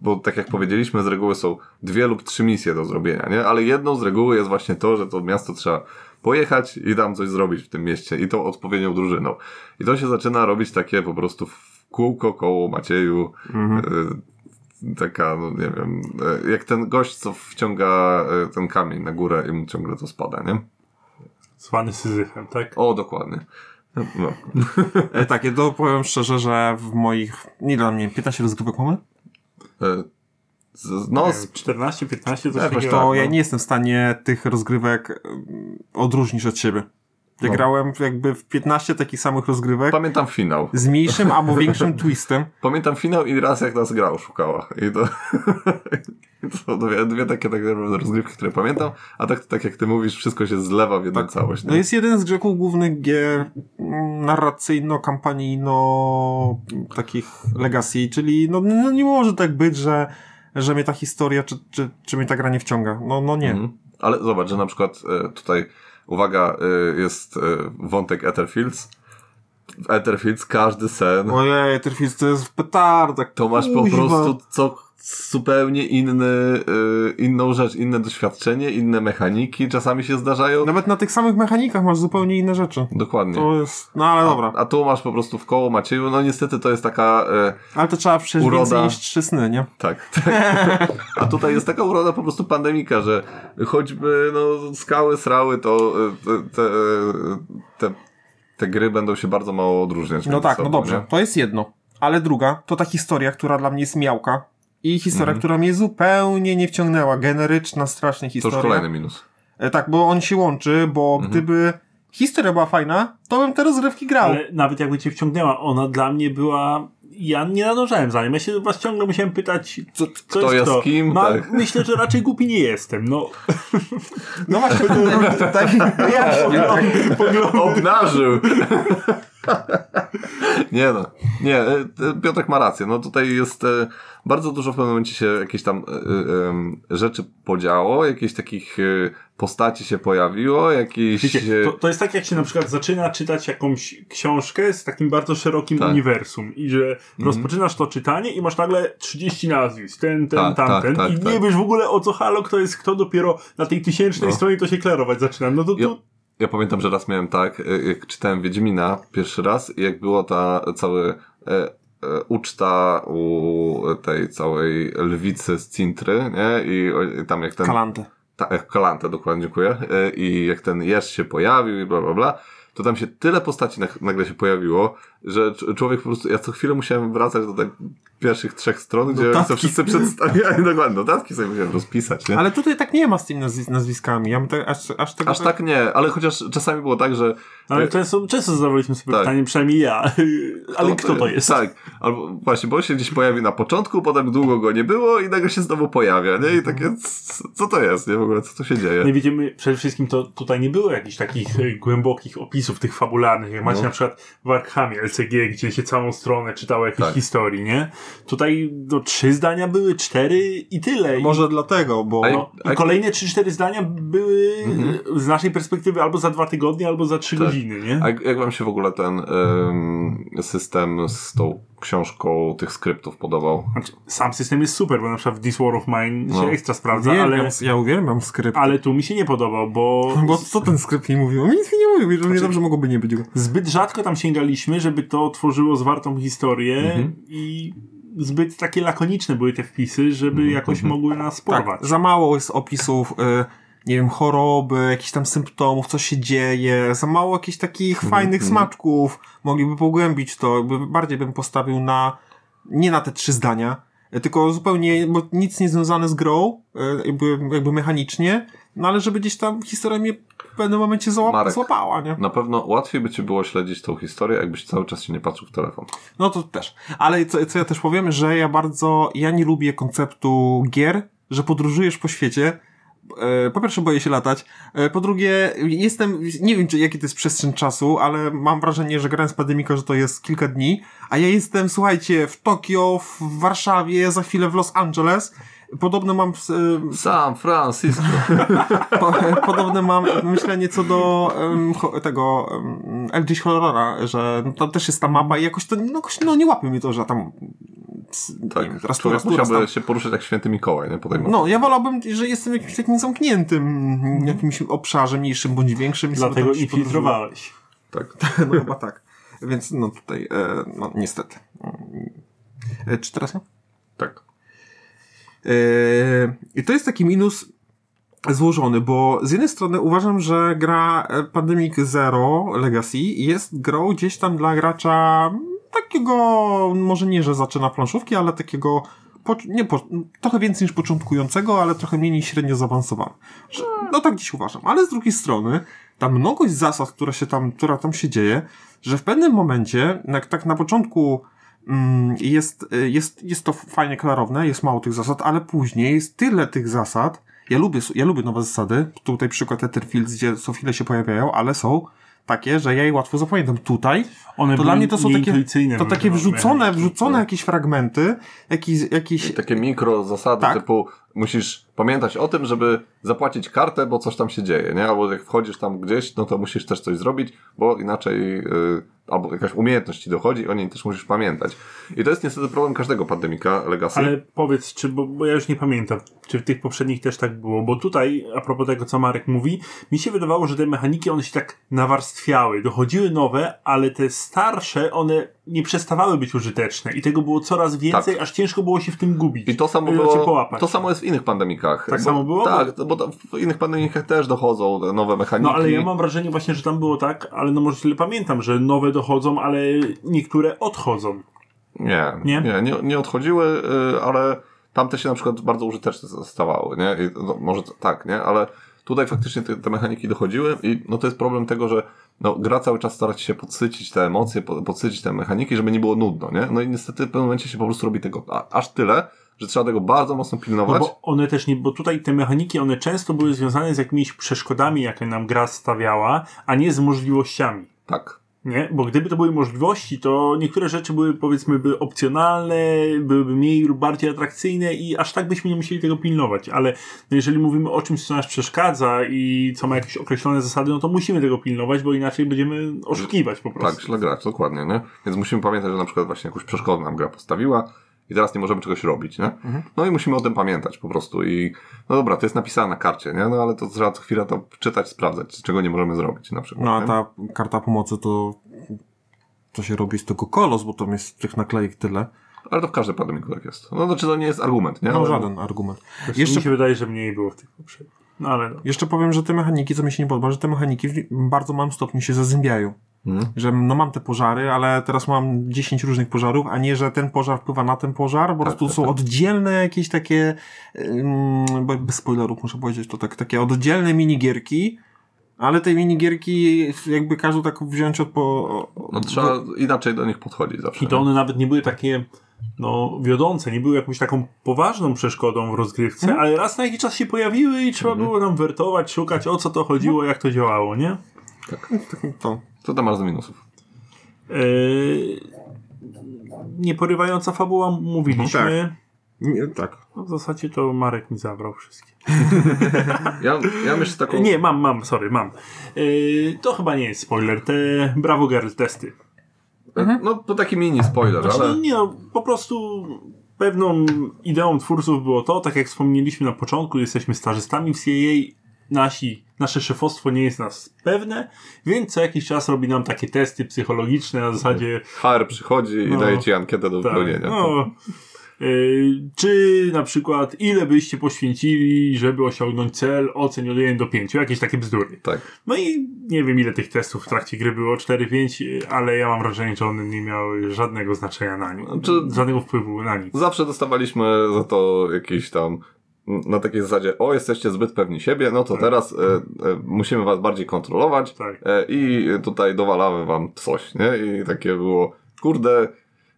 bo tak jak powiedzieliśmy, z reguły są dwie lub trzy misje do zrobienia, nie? Ale jedną z reguły jest właśnie to, że to miasto trzeba pojechać i tam coś zrobić w tym mieście i tą odpowiednią drużyną. I to się zaczyna robić takie po prostu w kółko koło Macieju, y, taka, no nie wiem, y, jak ten gość, co wciąga y, ten kamień na górę i mu ciągle to spada, nie? Zwany Syzyfem, tak? O, dokładnie. No. E, tak, ja to powiem szczerze, że w moich, nie dla mnie, 15 rozgrywek mamy? E, z- No, z 14, 15, coś takiego. To Tak, ja no. nie jestem w stanie tych rozgrywek um, odróżnić od siebie. Ja No. grałem jakby w 15 takich samych rozgrywek Pamiętam finał. z mniejszym albo większym twistem. Pamiętam finał i raz jak nas gra oszukała. I to, i to są dwie, dwie takie tak naprawdę rozgrywki, które pamiętam, a tak, tak jak ty mówisz, wszystko się zlewa w jedną całość. To Nie? jest jeden z grzeków głównych gier mm, narracyjno-kampanijno takich legacy, czyli no, no nie może tak być, że, że mnie ta historia czy, czy, czy mnie ta gra nie wciąga. No, no nie. Mhm. Ale zobacz, że na przykład e, tutaj, uwaga, e, jest e, wątek Etherfields. W Etherfields każdy sen Ojej, Terfis to jest petarda. to masz po prostu co zupełnie inny, e, inną rzecz, inne doświadczenie, inne mechaniki czasami się zdarzają. Nawet na tych samych mechanikach masz zupełnie inne rzeczy. Dokładnie. To jest, no ale dobra. A tu masz po prostu w koło Macieju, no niestety to jest taka, e, Ale to trzeba przejść Uroda. więcej niż trzy sny, nie? tak, tak. A tutaj jest taka uroda po prostu pandemika, że choćby no, skały, srały, to e, te, te, te, te gry będą się bardzo mało odróżniać. No tak, sobą, no dobrze, nie? to jest jedno. Ale druga, to ta historia, która dla mnie jest miałka. I historia, Mhm. która mnie zupełnie nie wciągnęła. Generyczna, strasznie To już historia. kolejny minus. E, tak, bo on się łączy, bo Mhm. gdyby historia była fajna, to bym te rozgrywki grał. Ale nawet jakby cię wciągnęła, ona dla mnie była... Ja nie nadążałem za nią. Ja się was ciągle musiałem pytać, co, co kto jest kim, No, tak. Myślę, że raczej głupi nie jestem. No, No właśnie, tak, wyjaśnię, tak. Obnażył! Nie no, nie, e, e, Piotrek ma rację. No tutaj jest e, bardzo dużo w pewnym momencie się jakieś tam rzeczy podziało, jakieś takich postaci się pojawiło, jakieś... Wiecie, to, to jest tak, jak się na przykład zaczyna czytać jakąś książkę z takim bardzo szerokim Tak. uniwersum i że rozpoczynasz to czytanie i masz nagle 30 nazwisk, ten, ten, Tak, tamten tak, tak, i tak. nie wiesz w ogóle o co halo, kto jest kto, dopiero na tej tysięcznej No. stronie to się klarować zaczyna. No to ja pamiętam, że raz miałem tak, e, jak czytałem Wiedźmina pierwszy raz i jak było ta cały e, e, uczta u tej całej lwicy z Cintry, nie? I, i tam jak ten... Kalantę. Ta, jak Kalantę, dokładnie, dziękuję. E, I jak ten jeż się pojawił i bla, bla, bla, to tam się tyle postaci na, nagle się pojawiło, że cz- człowiek po prostu, ja co chwilę musiałem wracać do tych pierwszych trzech stron, gdzie to wszyscy przedstawiali, dokładnie, notatki sobie musiałem rozpisać, nie? Ale tutaj tak nie ma z tymi nazwi- nazwiskami. Ja tak, aż, aż tego Aż tak nie, ale chociaż czasami było tak, że ale często, często zadawaliśmy sobie Tak. pytanie, przynajmniej ja, ale kto to jest? Tak, albo właśnie, bo on się gdzieś pojawi na początku, potem długo go nie było i nagle się znowu pojawia, nie? I takie, c- co to jest, nie? W ogóle, co tu się dzieje? Nie widzimy, przede wszystkim to tutaj nie było jakichś takich e, głębokich opisów tych fabularnych, jak macie No. na przykład w LCG, gdzie się całą stronę czytało jakieś Tak. historii, nie? Tutaj no, trzy zdania były, cztery i tyle. I- Może dlatego, bo... No, a- I kolejne trzy, cztery zdania były Mhm. z naszej perspektywy albo za dwa tygodnie, albo za trzy Tak. godziny, nie? A jak, wam się w ogóle ten em, system z tą książką tych skryptów podobał? Znaczy, sam system jest super, bo na przykład w This War of Mine No. się ekstra sprawdza, Uwielbiam, ale, Ja uwielbiam skrypt. ale tu mi się nie podobał, bo Bo co ten skrypt mi mówił? On nic mi nie mówił, że mnie dobrze mogłoby nie być go. zbyt rzadko tam sięgaliśmy, żeby to tworzyło zwartą historię Mhm. i zbyt takie lakoniczne były te wpisy, żeby Mhm, jakoś mogły nas porwać. Tak, za mało jest opisów, y, nie wiem, choroby, jakichś tam symptomów, co się dzieje, za mało jakichś takich fajnych mhm. smaczków. Mogliby pogłębić to, jakby bardziej bym postawił na, nie na te trzy zdania, tylko zupełnie, bo nic nie związane z grą, y, jakby, jakby mechanicznie, no ale żeby gdzieś tam historia mnie w pewnym momencie Marek. złapała, nie? Na pewno łatwiej by ci było śledzić tą historię, jakbyś cały czas się nie patrzył w telefon. No to też. Ale co, co ja też powiem, że ja bardzo, ja nie lubię konceptu gier, że podróżujesz po świecie. E, Po pierwsze boję się latać, e, po drugie jestem, nie wiem czy jaki to jest przestrzeń czasu, ale mam wrażenie, że grając Pandemika, że to jest kilka dni, a ja jestem, słuchajcie, w Tokio, w Warszawie, za chwilę w Los Angeles. Podobno mam e, Sam Francisco. po, podobne mam myślenie co do cho- tego um, LG Horrora, że no, tam też jest ta mapa i jakoś to no, jakoś, no nie łapie mi to, że tam Tak, wiem, raz tu, człowiek raz tu, raz musiałby tam. się poruszać jak święty Mikołaj, nie? Po tej mapie. No, ja wolałbym, że jestem w jakimś takim zamkniętym jakimś obszarze, mniejszym bądź większym. i Dlatego tam gdzieś infiltrowałeś. Tak. podróżuję. No chyba tak. Więc no tutaj, e, no niestety. E, czy teraz ja? Tak. Yy, I to jest taki minus złożony, bo z jednej strony uważam, że gra e, Pandemic Zero Legacy jest grą gdzieś tam dla gracza takiego, może nie, że zaczyna planszówki, ale takiego po, nie, po, trochę więcej niż początkującego, ale trochę mniej niż średnio zaawansowany. Że, no tak dziś uważam. Ale z drugiej strony, ta mnogość zasad, która się tam, która tam się dzieje, że w pewnym momencie, jak tak na początku mm, jest, jest, jest to fajnie klarowne, jest mało tych zasad, ale później jest tyle tych zasad. Ja lubię, ja lubię nowe zasady. Tutaj przykład Etherfields, gdzie co chwilę się pojawiają, ale są takie, że ja je łatwo zapamiętam. Tutaj One to dla mnie to są takie, to takie wrzucone, wrzucone jakieś fragmenty, jakieś, jakieś I takie mikro zasady Tak. typu musisz pamiętać o tym, żeby zapłacić kartę, bo coś tam się dzieje, nie? Albo jak wchodzisz tam gdzieś, no to musisz też coś zrobić, bo inaczej yy, albo jakaś umiejętność ci dochodzi, o niej też musisz pamiętać. I to jest niestety problem każdego pandemika Legacy. Ale powiedz, czy, bo, bo ja już nie pamiętam, czy w tych poprzednich też tak było, bo tutaj, a propos tego, co Marek mówi, mi się wydawało, że te mechaniki, one się tak nawarstwiały, dochodziły nowe, ale te starsze, one nie przestawały być użyteczne i tego było coraz więcej, Tak. aż ciężko było się w tym gubić. I to samo Cię było, to samo jest w innych pandemikach. Tak bo, samo było? Tak, bo w innych pandemikach też dochodzą nowe mechaniki. No ale ja mam wrażenie właśnie, że tam było tak, ale no może źle pamiętam, że nowe dochodzą, ale niektóre odchodzą. Nie, Nie? nie, nie, nie odchodziły, y, ale tamte się na przykład bardzo użyteczne stawały, nie? I, no, może tak, nie? Ale tutaj faktycznie te, te mechaniki dochodziły i no to jest problem tego, że no, gra cały czas stara się podsycić te emocje, po- podsycić te mechaniki, żeby nie było nudno, nie? No i niestety w pewnym momencie się po prostu robi tego a, aż tyle, że trzeba tego bardzo mocno No pilnować. bo one też nie, bo tutaj te mechaniki, one często były związane z jakimiś przeszkodami, jakie nam gra stawiała, a nie z możliwościami. Tak. Nie? Bo gdyby to były możliwości, to niektóre rzeczy były powiedzmy by opcjonalne, byłyby mniej lub bardziej atrakcyjne i aż tak byśmy nie musieli tego pilnować. Ale jeżeli mówimy o czymś, co nas przeszkadza i co ma jakieś określone zasady, no to musimy tego pilnować, bo inaczej będziemy oszukiwać po prostu. Tak, źle grać, dokładnie, nie? Więc musimy pamiętać, że na przykład właśnie jakąś przeszkodę nam gra postawiła i teraz nie możemy czegoś robić, nie? No i musimy o tym pamiętać po prostu i no dobra, to jest napisane na karcie, nie? No ale to trzeba co chwilę to czytać, sprawdzać, czego nie możemy zrobić na przykład. No a nie? ta karta pomocy to to się robi z tego kolos, bo tam jest tych naklejek tyle. Ale to w każdym pandemiku tak jest. No znaczy to nie jest argument, nie? No Ale- żaden argument. Jeszcze... Jeszcze, Mi się wydaje, że mniej było w tych poprzednich. No ale jeszcze powiem, że te mechaniki, co mi się nie podoba, że te mechaniki w bardzo małym stopniu się zazębiają. Mhm. Że no mam te pożary, ale teraz mam 10 różnych pożarów, a nie, że ten pożar wpływa na ten pożar, po prostu tak, są tak. oddzielne jakieś takie, bo bez spoilerów muszę powiedzieć, to tak, takie oddzielne minigierki, ale te minigierki jakby każdy tak wziąć od po... No trzeba inaczej do nich podchodzić zawsze. I to one nawet nie były takie no, wiodące, nie były jakąś taką poważną przeszkodą w rozgrywce, Mhm. ale raz na jakiś czas się pojawiły i trzeba było tam wertować, szukać o co to chodziło, jak to działało, nie? To. Co tam masz z minusów? Yy, nieporywająca fabuła mówiliśmy. Nie, tak. No, w zasadzie to Marek mi zabrał wszystkie. Ja, ja jeszcze taką... Nie, mam, mam, sorry, mam. Yy, to chyba nie jest spoiler, te Bravo Girl testy. No to taki mini spoiler, Znaczy, ale... nie, no, po prostu pewną ideą twórców było to, tak jak wspomnieliśmy na początku, jesteśmy stażystami w CIA, nasi, nasze szefostwo nie jest nas pewne, więc co jakiś czas robi nam takie testy psychologiczne na zasadzie HR przychodzi i No. daje ci ankietę do tak, wypełnienia. no, y, czy na przykład ile byście poświęcili, żeby osiągnąć cel, ocen od 1 do 5, jakieś takie bzdury. Tak. No i nie wiem ile tych testów w trakcie gry było, 4-5, ale ja mam wrażenie, że one nie miały żadnego znaczenia na nic, Znaczy- żadnego wpływu na nic. Zawsze dostawaliśmy za to jakieś tam na takiej zasadzie, o jesteście zbyt pewni siebie, no to teraz e, e, musimy was bardziej kontrolować Tak. e, i tutaj dowalamy wam coś, nie? I takie było, kurde,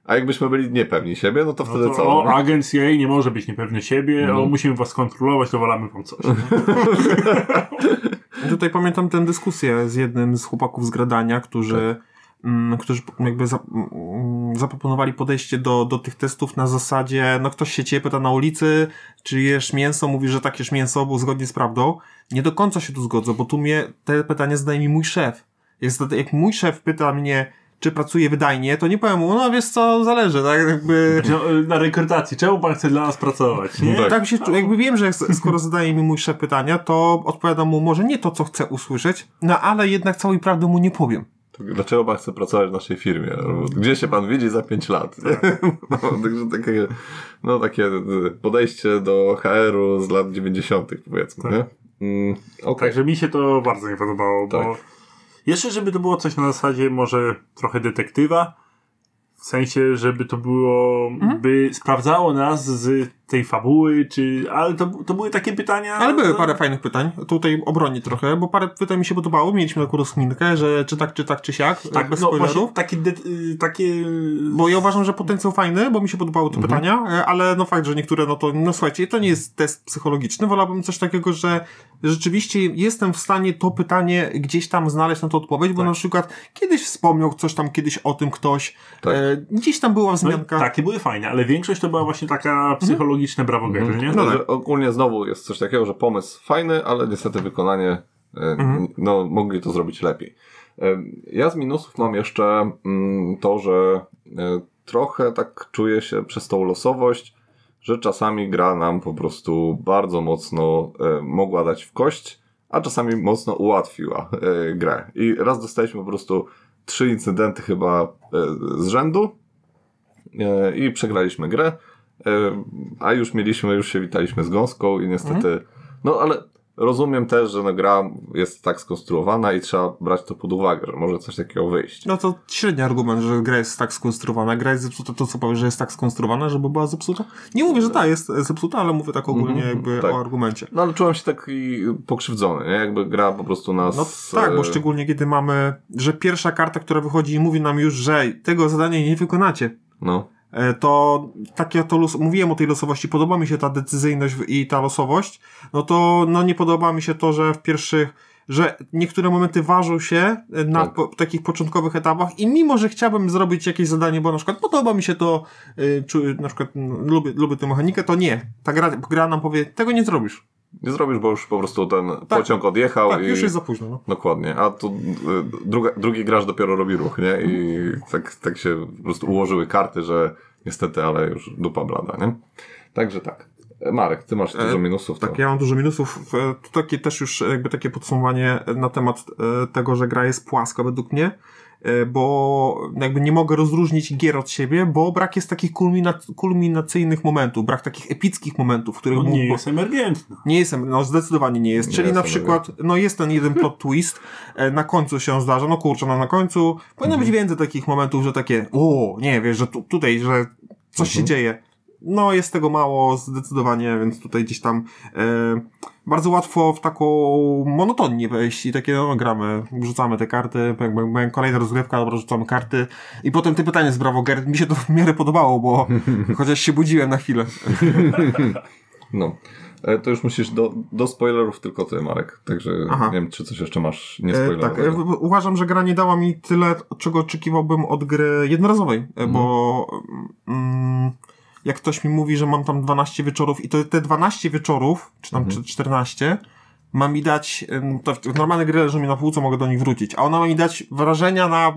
a jakbyśmy byli niepewni siebie, no to No wtedy to, co? o, no? agent CIA nie może być niepewny siebie, No. o, musimy was kontrolować, to walamy wam coś. Tutaj pamiętam tę dyskusję z jednym z chłopaków z gradania, którzy, mm, którzy jakby za, mm, zaproponowali podejście do, do tych testów na zasadzie, no ktoś się ciebie pyta na ulicy, czy jesz mięso, mówi, że tak jesz mięso, bo zgodnie z prawdą. Nie do końca się tu zgodzę, bo tu mnie te pytanie zadaje mi mój szef. Jest, jak mój szef pyta mnie, czy pracuję wydajnie, to nie powiem mu, no wiesz co, zależy, tak jakby... No, y, Na rekrutacji, czemu pan chce dla nas pracować? Nie? Tak. Tak się, jakby wiem, że skoro zadaje mi mój szef pytania, to odpowiadam mu może nie to, co chcę usłyszeć, no ale jednak całej prawdy mu nie powiem. Dlaczego pan chce pracować w naszej firmie? Albo Gdzie się pan widzi za 5 lat? No, także takie, no, takie podejście do HR-u z lat 90. powiedzmy, Tak. nie? Mm, okej. Także mi się to bardzo nie podobało, bo Tak. jeszcze żeby to było coś na zasadzie może trochę detektywa, w sensie, żeby to było, Mhm. by sprawdzało nas z tej fabuły, czy, ale to, to były takie pytania. Ale były no, parę fajnych pytań, tutaj obronię trochę, bo parę pytań mi się podobało, mieliśmy taką rozkminkę, że czy tak, czy tak, czy siak, tak, bez no spoilerów. takie, de, takie Bo ja uważam, że potencjał fajny, bo mi się podobały te pytania, e, ale no fakt, że niektóre, no to, no słuchajcie, to nie jest test psychologiczny, wolałbym coś takiego, że rzeczywiście jestem w stanie to pytanie gdzieś tam znaleźć na to odpowiedź, bo Tak. na przykład kiedyś wspomniał coś tam kiedyś o tym ktoś, Tak. e, gdzieś tam była no, wzmianka. takie były fajne, ale większość to była właśnie taka psychologiczne brawo Mhm. nie? No Także tak. ogólnie znowu jest coś takiego, że pomysł fajny, ale niestety wykonanie, Mhm. no mogli to zrobić lepiej. E, Ja z minusów mam jeszcze mm, to, że e, trochę tak czuję się przez tą losowość, że czasami gra nam po prostu bardzo mocno mogła dać w kość, a czasami mocno ułatwiła grę. I raz dostaliśmy po prostu trzy incydenty chyba z rzędu i przegraliśmy grę. A już mieliśmy, już się witaliśmy z gąską i niestety, no ale rozumiem też, że no, gra jest tak skonstruowana i trzeba brać to pod uwagę, że może coś takiego wyjść. No to średni argument, że gra jest tak skonstruowana. Gra jest zepsuta, to co powiesz, że jest tak skonstruowana, żeby była zepsuta? Nie mówię, że ta jest zepsuta, ale mówię tak ogólnie Mhm, jakby tak. o argumencie. No ale czułem się taki pokrzywdzony, nie? Jakby gra po prostu nas... No tak, bo e, szczególnie kiedy mamy, że pierwsza karta, która wychodzi i mówi nam już, że tego zadania nie wykonacie. No, To takie to los, mówiłem o tej losowości, podoba mi się ta decyzyjność i ta losowość, no to no nie podoba mi się to, że w pierwszych że niektóre momenty ważą się e, na Tak. po, takich początkowych etapach i mimo, że chciałbym zrobić jakieś zadanie, bo na przykład podoba mi się to, y, czy na przykład mm, lubię, lubię tę mechanikę, to nie. Ta gra, gra nam powie, tego nie zrobisz. Nie zrobisz, bo już po prostu ten pociąg odjechał Tak, i... już jest za późno. No. Dokładnie, a tu y, druga, drugi gracz dopiero robi ruch, nie? I tak, tak się po prostu ułożyły karty, że niestety, ale już dupa blada, nie? Także tak. E, Marek, ty masz dużo minusów. Tak, to... ja mam dużo minusów. E, Tu takie też już jakby takie podsumowanie na temat e, tego, że gra jest płaska według mnie, e, bo jakby nie mogę rozróżnić gier od siebie, bo brak jest takich kulmina- kulminacyjnych momentów, brak takich epickich momentów, w których On mógł- nie jest emergentny. nie jestem, no zdecydowanie nie jest. Nie Czyli na jestem przykład, no jest ten jeden plot twist, e, na końcu się zdarza, no kurczę, no na końcu powinno być więcej takich momentów, że takie, o, nie, wiesz, że tu, tutaj, że coś się dzieje. No jest tego mało zdecydowanie, więc tutaj gdzieś tam e, bardzo łatwo w taką monotonię wejść i takie, no gramy, rzucamy te karty, jakby kolejna rozgrywka, dobra, rzucamy karty i potem te pytanie z Bravo Gerd, mi się to w miarę podobało, bo chociaż się budziłem na chwilę. No. E, To już musisz do, do spoilerów tylko ty, Marek. Także Aha. nie wiem, czy coś jeszcze masz E, tak, e, uważam, że gra nie dała mi tyle, czego oczekiwałbym od gry jednorazowej, e, bo mm, jak ktoś mi mówi, że mam tam 12 wieczorów i to te 12 wieczorów, czy tam czy 14, ma mi dać, to normalne gry leżą mi na półce, mogę do nich wrócić, a ona ma mi dać wrażenia na,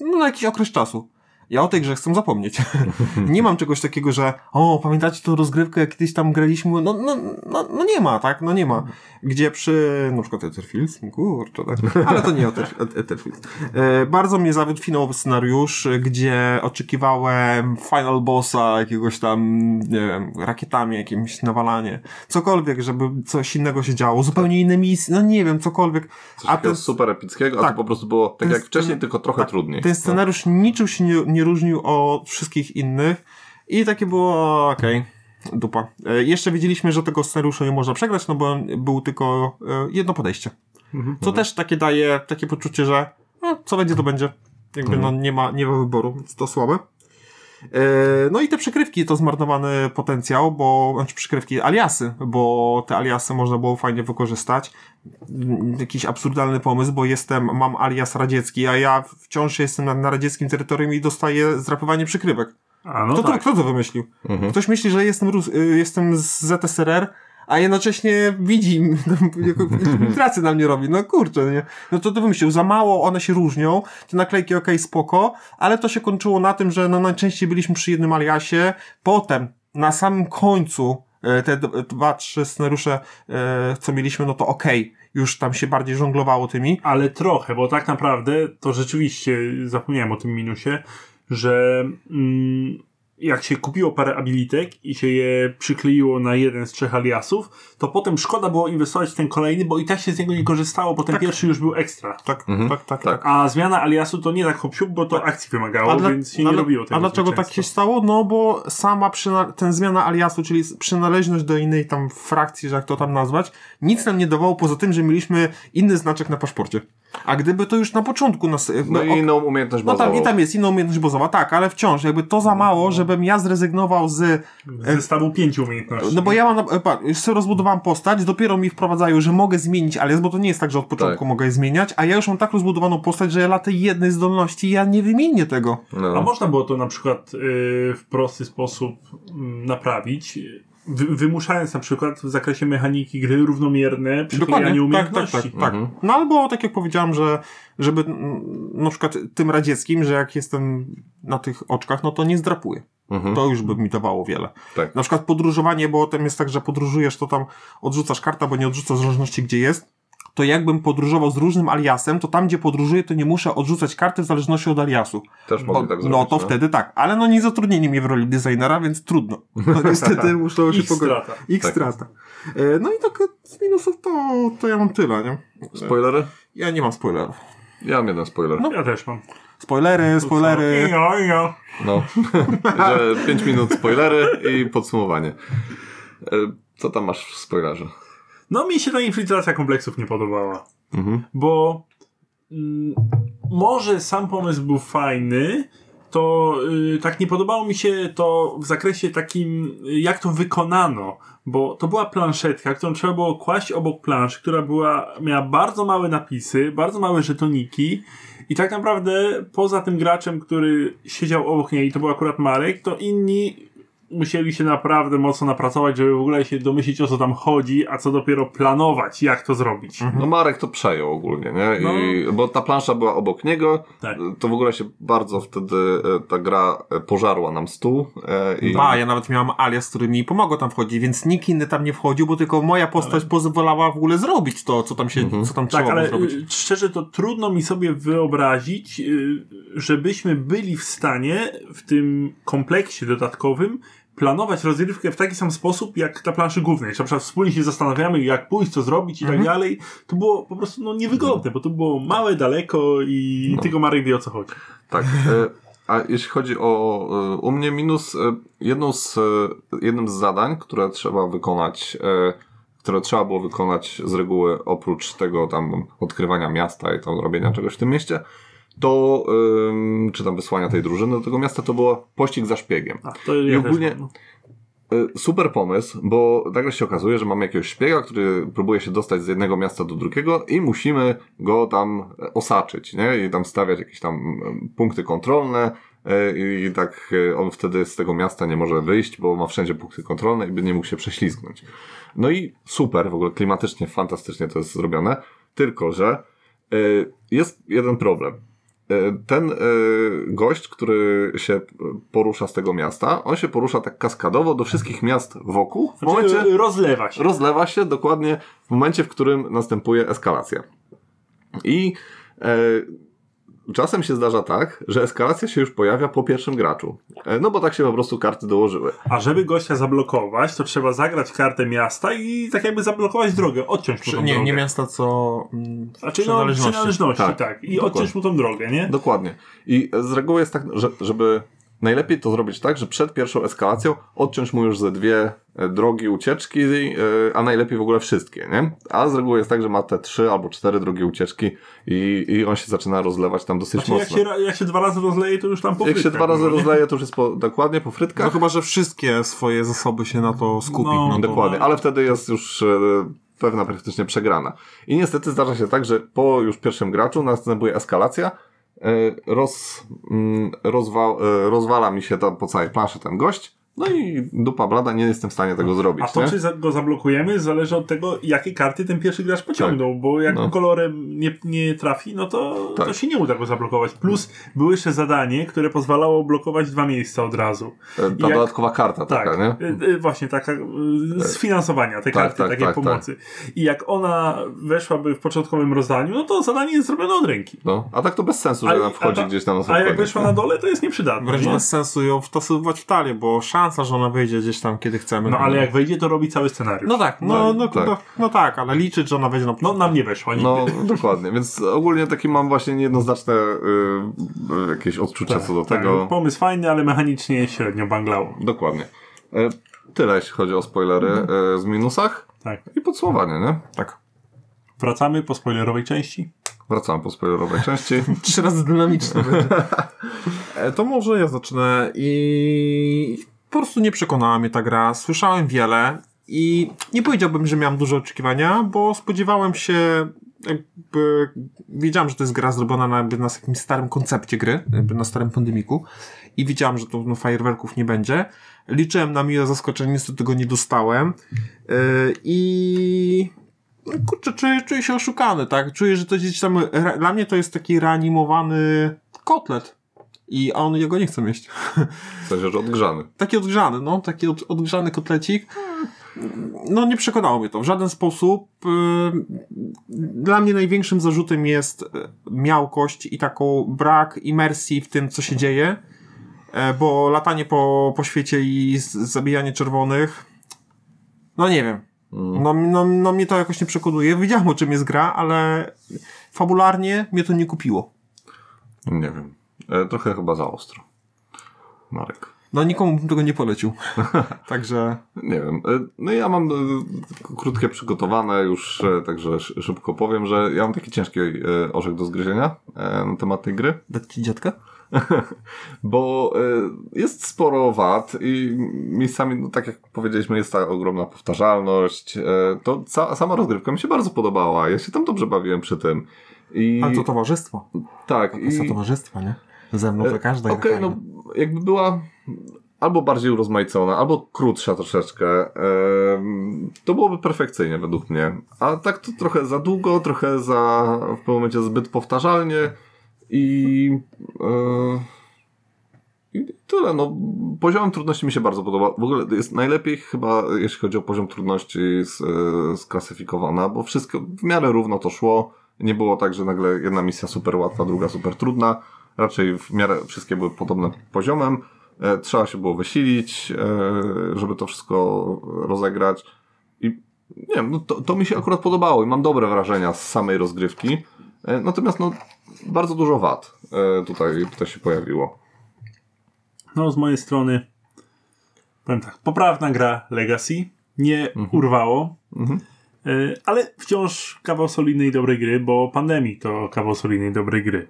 no, na jakiś okres czasu. Ja o tej grze chcę zapomnieć. nie mam czegoś takiego, że o, pamiętacie tą rozgrywkę, jak kiedyś tam graliśmy? No, no, no, no nie ma, tak? No nie ma. Gdzie przy, na przykład Etherfields, kurczę, tak? Ale to nie Ether, Et- Etherfields. E, bardzo mnie zawiódł finałowy scenariusz, gdzie oczekiwałem final bossa, jakiegoś tam, nie wiem, rakietami jakimś nawalanie. Cokolwiek, żeby coś innego się działo. Zupełnie inne misje, no nie wiem, cokolwiek. Coś A ten, super epickiego, a tak. to po prostu było tak jak wcześniej, tylko trochę tak, trudniej. ten scenariusz niczym się nie, nie różnił od wszystkich innych i takie było okej. Dupa. E, jeszcze wiedzieliśmy, że tego scenariusza nie można przegrać, no bo był tylko e, jedno podejście. Co też takie daje takie poczucie, że no, co będzie, to będzie. Jakby no, nie, ma, nie ma wyboru, więc to słabe. E, no i te przykrywki to zmarnowany potencjał, bo, znaczy przykrywki, aliasy, bo te aliasy można było fajnie wykorzystać. Jakiś absurdalny pomysł, bo jestem, mam alias radziecki, a ja wciąż jestem na, na radzieckim terytorium i dostaję zrapywanie przykrywek. A no Kto, to, tak. kto to wymyślił? Ktoś myśli, że jestem, Rus- y, jestem z ZSRR, a jednocześnie widzi, jako infiltrację na mnie robi. No kurczę, nie? No to to wymyślił. Za mało one się różnią. Te naklejki okej, spoko, ale to się kończyło na tym, że no najczęściej byliśmy przy jednym aliasie. Potem, na samym końcu, e, te d- dwa, trzy scenariusze, e, co mieliśmy, no to okej. Już tam się bardziej żonglowało tymi. Ale trochę, bo tak naprawdę to rzeczywiście zapomniałem o tym minusie, że mm, jak się kupiło parę abilitek i się je przykleiło na jeden z trzech aliasów, to potem szkoda było inwestować w ten kolejny, bo i tak się z niego nie korzystało, bo ten Tak. pierwszy już był ekstra. Tak, Mhm. tak, tak, Tak. tak. A zmiana aliasu to nie tak hop bo to akcji wymagało, dla- więc się nie robiło tego A dlaczego tak się stało? No bo sama przyna- ten zmiana aliasu, czyli przynależność do innej tam frakcji, że jak to tam nazwać, nic nam nie dawało poza tym, że mieliśmy inny znaczek na paszporcie. A gdyby to już na początku nas... No i ok- inną umiejętność no tam, bazową. i tam jest inna umiejętność bazowa, tak, ale wciąż jakby to za mało, żebym ja zrezygnował z... Zestawu pięciu umiejętności. No bo ja mam, e, patrz, już sobie rozbudowałem postać, dopiero mi wprowadzają, że mogę zmienić alias, bo to nie jest tak, że od początku Tak. mogę je zmieniać, a ja już mam tak rozbudowaną postać, że ja dla tej jednej zdolności ja nie wymienię tego. A No. można było to na przykład y, w prosty sposób mm, naprawić, wy, wymuszając na przykład w zakresie mechaniki gry równomierne przyklejanie tak, tak, umiejętności. tak, tak. No albo tak jak powiedziałem, że żeby mm, na przykład tym radzieckim, że jak jestem na tych oczkach, no to nie zdrapuję. Mhm. To już by mi dawało wiele. Tak. Na przykład podróżowanie, bo tam jest tak, że podróżujesz, to tam odrzucasz kartę, bo nie odrzucasz w zależności gdzie jest. To jakbym podróżował z różnym aliasem, to tam gdzie podróżuję, to nie muszę odrzucać karty w zależności od aliasu. Też Bo, mogli tak zrobić. no to wtedy tak. Ale no nie zatrudnili mnie w roli designera, więc trudno. No niestety muszę się pogodzić. strata. Ich Tak. strata. E, No i tak z minusów to, to ja mam tyle, nie? Spoilery? Ja nie mam spoilerów. Ja mam jeden spoiler. Ja też mam. Spoilery, spoilery. No, że 5 minut spoilery i podsumowanie. E, Co tam masz w spoilerze? No mi się ta infiltracja kompleksów nie podobała. Mhm. Bo mm, może sam pomysł był fajny, to y, tak nie podobało mi się to w zakresie takim, y, jak to wykonano, bo to była planszetka, którą trzeba było kłaść obok planszy, która była, miała bardzo małe napisy, bardzo małe żetoniki i tak naprawdę poza tym graczem, który siedział obok niej, to był akurat Marek, to inni musieli się naprawdę mocno napracować, żeby w ogóle się domyślić o co tam chodzi, a co dopiero planować, jak to zrobić. No Marek to przejął ogólnie, nie? I, Bo ta plansza była obok niego, Tak. to w ogóle się bardzo wtedy e, ta gra e, pożarła nam stół. e, I, Ba, ja nawet miałam alias, który mi pomogło tam wchodzić, więc nikt inny tam nie wchodził, bo tylko moja postać pozwalała w ogóle zrobić to, co tam się, co tam Tak, trzeba ale było zrobić. y, szczerze to trudno mi sobie wyobrazić, y, żebyśmy byli w stanie w tym kompleksie dodatkowym planować rozgrywkę w taki sam sposób, jak na planszy głównej. Czy na przykład wspólnie się zastanawiamy, jak pójść, co zrobić i Mhm. tak dalej. To było po prostu no, niewygodne, bo to było małe, daleko i No. tylko Marek wie o co chodzi. Tak. e, A jeśli chodzi o e, u mnie minus, e, jedną z, jednym z zadań, które trzeba wykonać, które trzeba było wykonać z reguły oprócz tego tam odkrywania miasta i tam robienia czegoś w tym mieście, to ym, czy tam wysłania tej drużyny do tego miasta, to było pościg za szpiegiem. A, to ja też ogólnie- no. Y, Super pomysł, bo nagle się okazuje, że mamy jakiegoś szpiega, który próbuje się dostać z jednego miasta do drugiego i musimy go tam e, osaczyć, nie? I tam stawiać jakieś tam mm, punkty kontrolne e, i tak e, on wtedy z tego miasta nie może wyjść, bo ma wszędzie punkty kontrolne i by nie mógł się prześlizgnąć. No i super, w ogóle klimatycznie, fantastycznie to jest zrobione, tylko że jest jeden problem. E, Ten e, gość, który się porusza z tego miasta, on się porusza tak kaskadowo do wszystkich miast wokół. W momencie Znaczy, rozlewa się. rozlewa się dokładnie w momencie, w którym następuje eskalacja. I e, czasem się zdarza tak, że eskalacja się już pojawia po pierwszym graczu. E, no bo tak się po prostu karty dołożyły. A żeby gościa zablokować, to trzeba zagrać kartę miasta i tak jakby zablokować drogę, odciąć mu tą nie, drogę. nie miasta, co mm, Znaczy, no, przynależności. przynależności, tak. Tak. I Dokładnie. odciąć mu tą drogę, nie? Dokładnie. I z reguły jest tak, że, żeby najlepiej to zrobić tak, że przed pierwszą eskalacją odciąć mu już ze dwie e, drogi ucieczki, e, a najlepiej w ogóle wszystkie, nie? A z reguły jest tak, że ma te trzy albo cztery drogi ucieczki i, i on się zaczyna rozlewać tam dosyć Znaczy, jak mocno. się, ra- jak się dwa razy rozleje, to już tam po Jak się dwa razy nie? rozleje, to już jest po, dokładnie po frytkach. No chyba, że wszystkie swoje zasoby się na to skupi. No, No, Dokładnie, ale wtedy jest już e, pewna praktycznie przegrana. I niestety zdarza się tak, że po już pierwszym graczu następuje eskalacja, roz, mm, rozwa, e, rozwala mi się tam po całej planszy ten gość, no i dupa blada, nie jestem w stanie tego zrobić. A to, nie? czy go zablokujemy, zależy od tego, jakie karty ten pierwszy gracz pociągnął, bo jak No. kolorem nie, nie trafi, no to, Tak. to się nie uda go zablokować. Plus było jeszcze zadanie, które pozwalało blokować dwa miejsca od razu. E, Ta jak- dodatkowa karta Tak, taka, nie? y, y, właśnie taka z finansowania, te Tak, karty tak, takiej tak, pomocy. I jak ona weszłaby w początkowym rozdaniu, no to zadanie jest zrobione od ręki. No, a tak to bez sensu, że A- nam wchodzi ta- gdzieś tam na A jak weszła nie? na dole, to jest nieprzydatne. Wręcz nie? bez sensu ją wtasowywać w talię, bo szansa, że ona wyjdzie gdzieś tam, kiedy chcemy. No ale jak wejdzie, to robi cały scenariusz. No tak, no, No, no, tak. No, no tak, ale liczyć, że ona wejdzie na No nam nie weszła nigdy. No, dokładnie, więc ogólnie takie mam właśnie niejednoznaczne y, jakieś odczucia co do Tak, tego. Pomysł fajny, ale mechanicznie średnio banglało. Dokładnie. E, Tyle, jeśli chodzi o spoilery e, z minusach Tak. i podsumowanie, nie? Tak. Wracamy po spoilerowej części. Wracamy po spoilerowej części. Trzy razy dynamiczne. To może ja zacznę i po prostu nie przekonała mnie ta gra. Słyszałem wiele i nie powiedziałbym, że miałem duże oczekiwania, bo spodziewałem się jakby wiedziałem, że to jest gra zrobiona na, jakby na starym koncepcie gry, jakby na starym pandemiku i wiedziałem, że to no, nie będzie. Liczyłem na miłe zaskoczenie, niestety tego nie dostałem yy, i no, kurczę, czuję, czuję się oszukany, tak? Czuję, że to gdzieś tam, dla mnie to jest taki reanimowany kotlet i on jego nie chce mieć. W sensie, że odgrzany. Taki odgrzany, no, taki od, odgrzany kotlecik. No, nie przekonało mnie to w żaden sposób. Yy, Dla mnie największym zarzutem jest y, miałkość i taką brak imersji w tym, co się dzieje, E, bo latanie po, po świecie i zabijanie czerwonych, no nie wiem. No, no, no mnie to jakoś nie przekonuje. Wiedziałem, o czym jest gra, ale fabularnie mnie to nie kupiło. Nie wiem. E, Trochę chyba za ostro. Marek. No nikomu bym tego nie polecił. Także Nie wiem. E, No ja mam e, krótkie przygotowane już, także sz- szybko powiem, że ja mam taki ciężki orzech do zgryzienia na temat tej gry. dać ci dziadka? bo jest sporo wad i miejscami, no tak jak powiedzieliśmy, jest ta ogromna powtarzalność. To ca sama rozgrywka mi się bardzo podobała. Ja się tam dobrze bawiłem przy tym. I... Ale to towarzystwo. Tak. To i... towarzystwa, nie? Ze mną to każda Okej, okay, no jakby była albo bardziej urozmaicona, albo krótsza troszeczkę, to byłoby perfekcyjnie według mnie. A tak to trochę za długo, trochę za w pewnym momencie zbyt powtarzalnie i, e, i tyle. No, poziom trudności mi się bardzo podoba. W ogóle jest najlepiej chyba, jeśli chodzi o poziom trudności e, sklasyfikowana, bo wszystko w miarę równo to szło. Nie było tak, że nagle jedna misja super łatwa, druga super trudna. Raczej w miarę wszystkie były podobne poziomem. E, trzeba się było wysilić, żeby to wszystko rozegrać. I nie wiem, no to, to mi się akurat podobało i mam dobre wrażenia z samej rozgrywki. Natomiast no, bardzo dużo wad e, tutaj, tutaj się pojawiło. No, z mojej strony powiem tak, poprawna gra Legacy, nie mhm. urwało, mhm. E, ale wciąż kawał solidnej dobrej gry, bo Pandemii to kawał solidnej dobrej gry.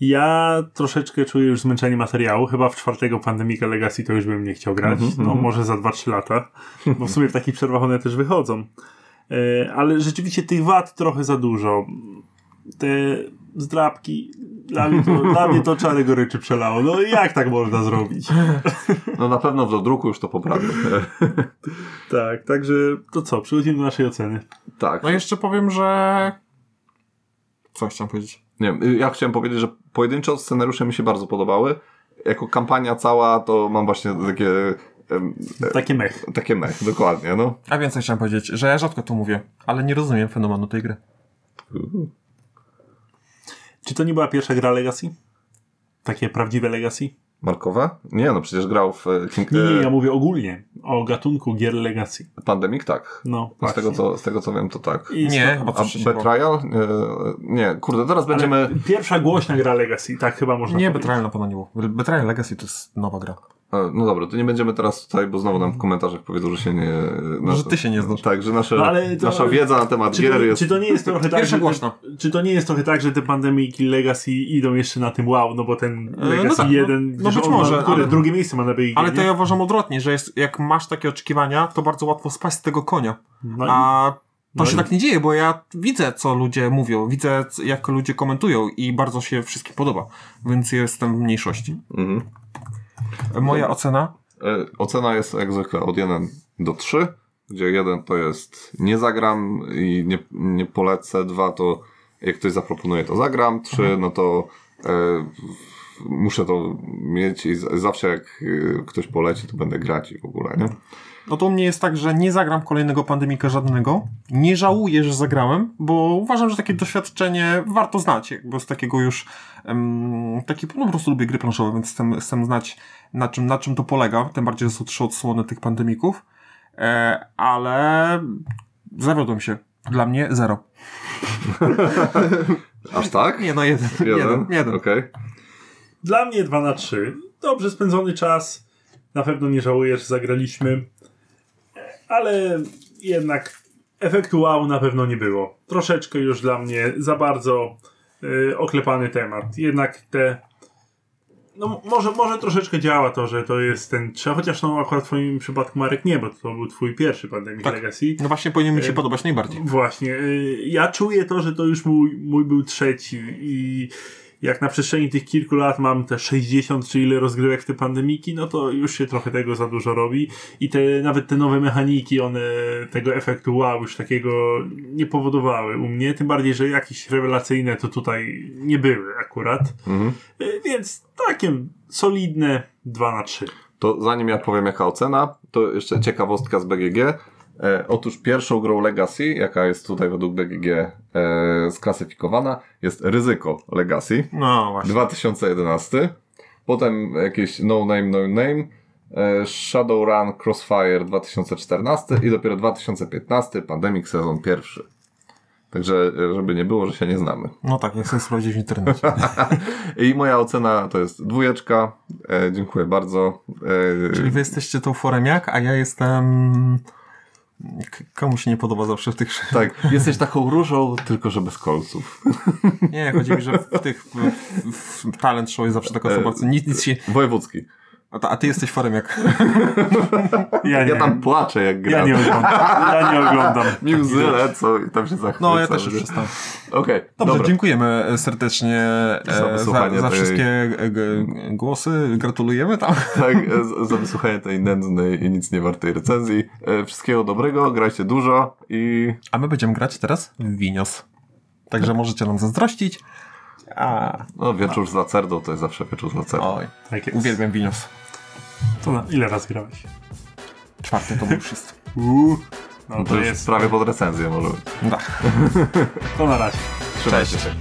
Ja troszeczkę czuję już zmęczenie materiału. Chyba w czwartego Pandemika Legacy to już bym nie chciał grać. Mm -hmm. No może za 2-3 lata. Bo w sumie w takich przerwach one też wychodzą. E, ale rzeczywiście tych wad trochę za dużo. Te zdrabki. Dla mnie to, dla mnie to czary goryczy przelało. No jak tak można zrobić? No na pewno w dodruku już to poprawię. tak, także to co? Przechodzimy do naszej oceny. Tak. No jeszcze powiem, że... Co chciałem powiedzieć? Nie wiem, ja chciałem powiedzieć, że pojedynczo scenariusze mi się bardzo podobały. Jako kampania cała to mam właśnie takie... Takie mech. Takie mech, dokładnie, no. A więcej chciałem powiedzieć, że ja rzadko to mówię, ale nie rozumiem fenomenu tej gry. Czy to nie była pierwsza gra Legacy? Takie prawdziwe Legacy? Markowe? Nie, no przecież grał w... E, King... Nie, nie, ja mówię ogólnie. O gatunku gier Legacy. Pandemic tak. No, z tego, co, z tego co wiem, to tak. I nie, bo A Betrayal? E, nie, kurde, teraz Ale będziemy... Pierwsza głośna gra Legacy, tak chyba można Nie, powiedzieć. Betrayal na pewno nie było. Betrayal Legacy to jest nowa gra. E, no dobra, to nie będziemy teraz tutaj, bo znowu nam w komentarzach powiedzą, że się nie... Nasz, że ty się nie znasz. Tak, że nasze, no, to, nasza wiedza na temat czy gier to, jest... Czy to nie jest trochę tak, że. Czy to nie jest trochę tak, że te pandemiki Legacy idą jeszcze na tym wow, no bo ten e, Legacy no tak, 1... No, no być może, ma, ale, drugie miejsce ma na BG, Ale to ja uważam odwrotnie, że jest, jak masz takie oczekiwania, to bardzo łatwo spaść z tego konia. No A... To no się i... tak nie dzieje, bo ja widzę, co ludzie mówią, widzę, jak ludzie komentują i bardzo się wszystkim podoba, więc jestem w mniejszości. Mhm. Moja ocena? E, ocena jest jak zwykle od 1 do 3, gdzie 1 to jest nie zagram i nie, nie polecę, 2 to jak ktoś zaproponuje to zagram, 3 mhm. no to e, muszę to mieć i zawsze jak e, ktoś poleci to będę grać i w ogóle, nie? No to u mnie jest tak, że nie zagram kolejnego pandemika żadnego. Nie żałuję, że zagrałem, bo uważam, że takie doświadczenie warto znać. Bo z takiego już um, taki, no po prostu lubię gry planszowe, więc chcę, chcę znać na czym, na czym to polega. Tym bardziej, że są trzy odsłony tych pandemików. E, ale zawiodłem się. Dla mnie zero. Aż tak? Nie, no jeden. Jeden? jeden, jeden. Okay. Dla mnie 2 na 3. Dobrze spędzony czas. Na pewno nie żałuję, że zagraliśmy ale jednak efektu wow na pewno nie było. Troszeczkę już dla mnie za bardzo yy, oklepany temat. Jednak te no może, może troszeczkę działa to, że to jest ten chociaż no akurat w twoim przypadku Marek nie, bo to był twój pierwszy Pandemic tak. Legacy. No właśnie powinien mi się y, podobać najbardziej. Właśnie. Y, ja czuję to, że to już mój, mój był trzeci i jak na przestrzeni tych kilku lat mam te 60 czy ile rozgrywek w te pandemiki, no to już się trochę tego za dużo robi i te, nawet te nowe mechaniki, one tego efektu wow już takiego nie powodowały u mnie, tym bardziej, że jakieś rewelacyjne to tutaj nie były akurat. Mhm. E, więc takie solidne 2 na 3. To zanim ja powiem jaka ocena, to jeszcze ciekawostka z BGG. E, otóż pierwszą grą Legacy, jaka jest tutaj według BGG e, sklasyfikowana, jest Ryzyko Legacy. No właśnie. 2011. Potem jakieś No Name, No Name. E, Shadowrun Crossfire 2014 i dopiero 2015 Pandemic sezon pierwszy. Także, e, żeby nie było, że się nie znamy. No tak, nie chcę sprawdzić w internecie. I moja ocena to jest dwójeczka. E, dziękuję bardzo. E, Czyli wy jesteście tą forem jak, a ja jestem komu się nie podoba zawsze w tych... Tak, jesteś taką różą, tylko że bez kolców. Nie, chodzi mi, że w tych w, w talent show jest zawsze taka osoba, co nic, nic się... Wojewódzki. A, ta- a ty jesteś forem jak... Ja, nie, Ja tam płaczę jak gram. ja nie oglądam. Ja nie oglądam. Mi łzy lecą i tam się zachwycam. No, ja też już przestałem. Okej, Dobrze, dobra. dziękujemy serdecznie e, Za za, wysłuchanie za tej- wszystkie e, głosy. Gratulujemy tam. Tak, e, za wysłuchanie tej nędznej i nic nie wartej recenzji. Wszystkiego dobrego, grajcie dużo i A my będziemy grać teraz w Winios. Także możecie nam zazdrościć. A, no, wieczór z lacerdą to jest zawsze wieczór z lacerdą. oj, Tak jest. uwielbiam Winios. To na, ile raz grałeś? Czwarty to był jest. Uuu. No No to to już jest. prawie pod recenzję może. Da. To na razie. Trzymajcie Cześć. się.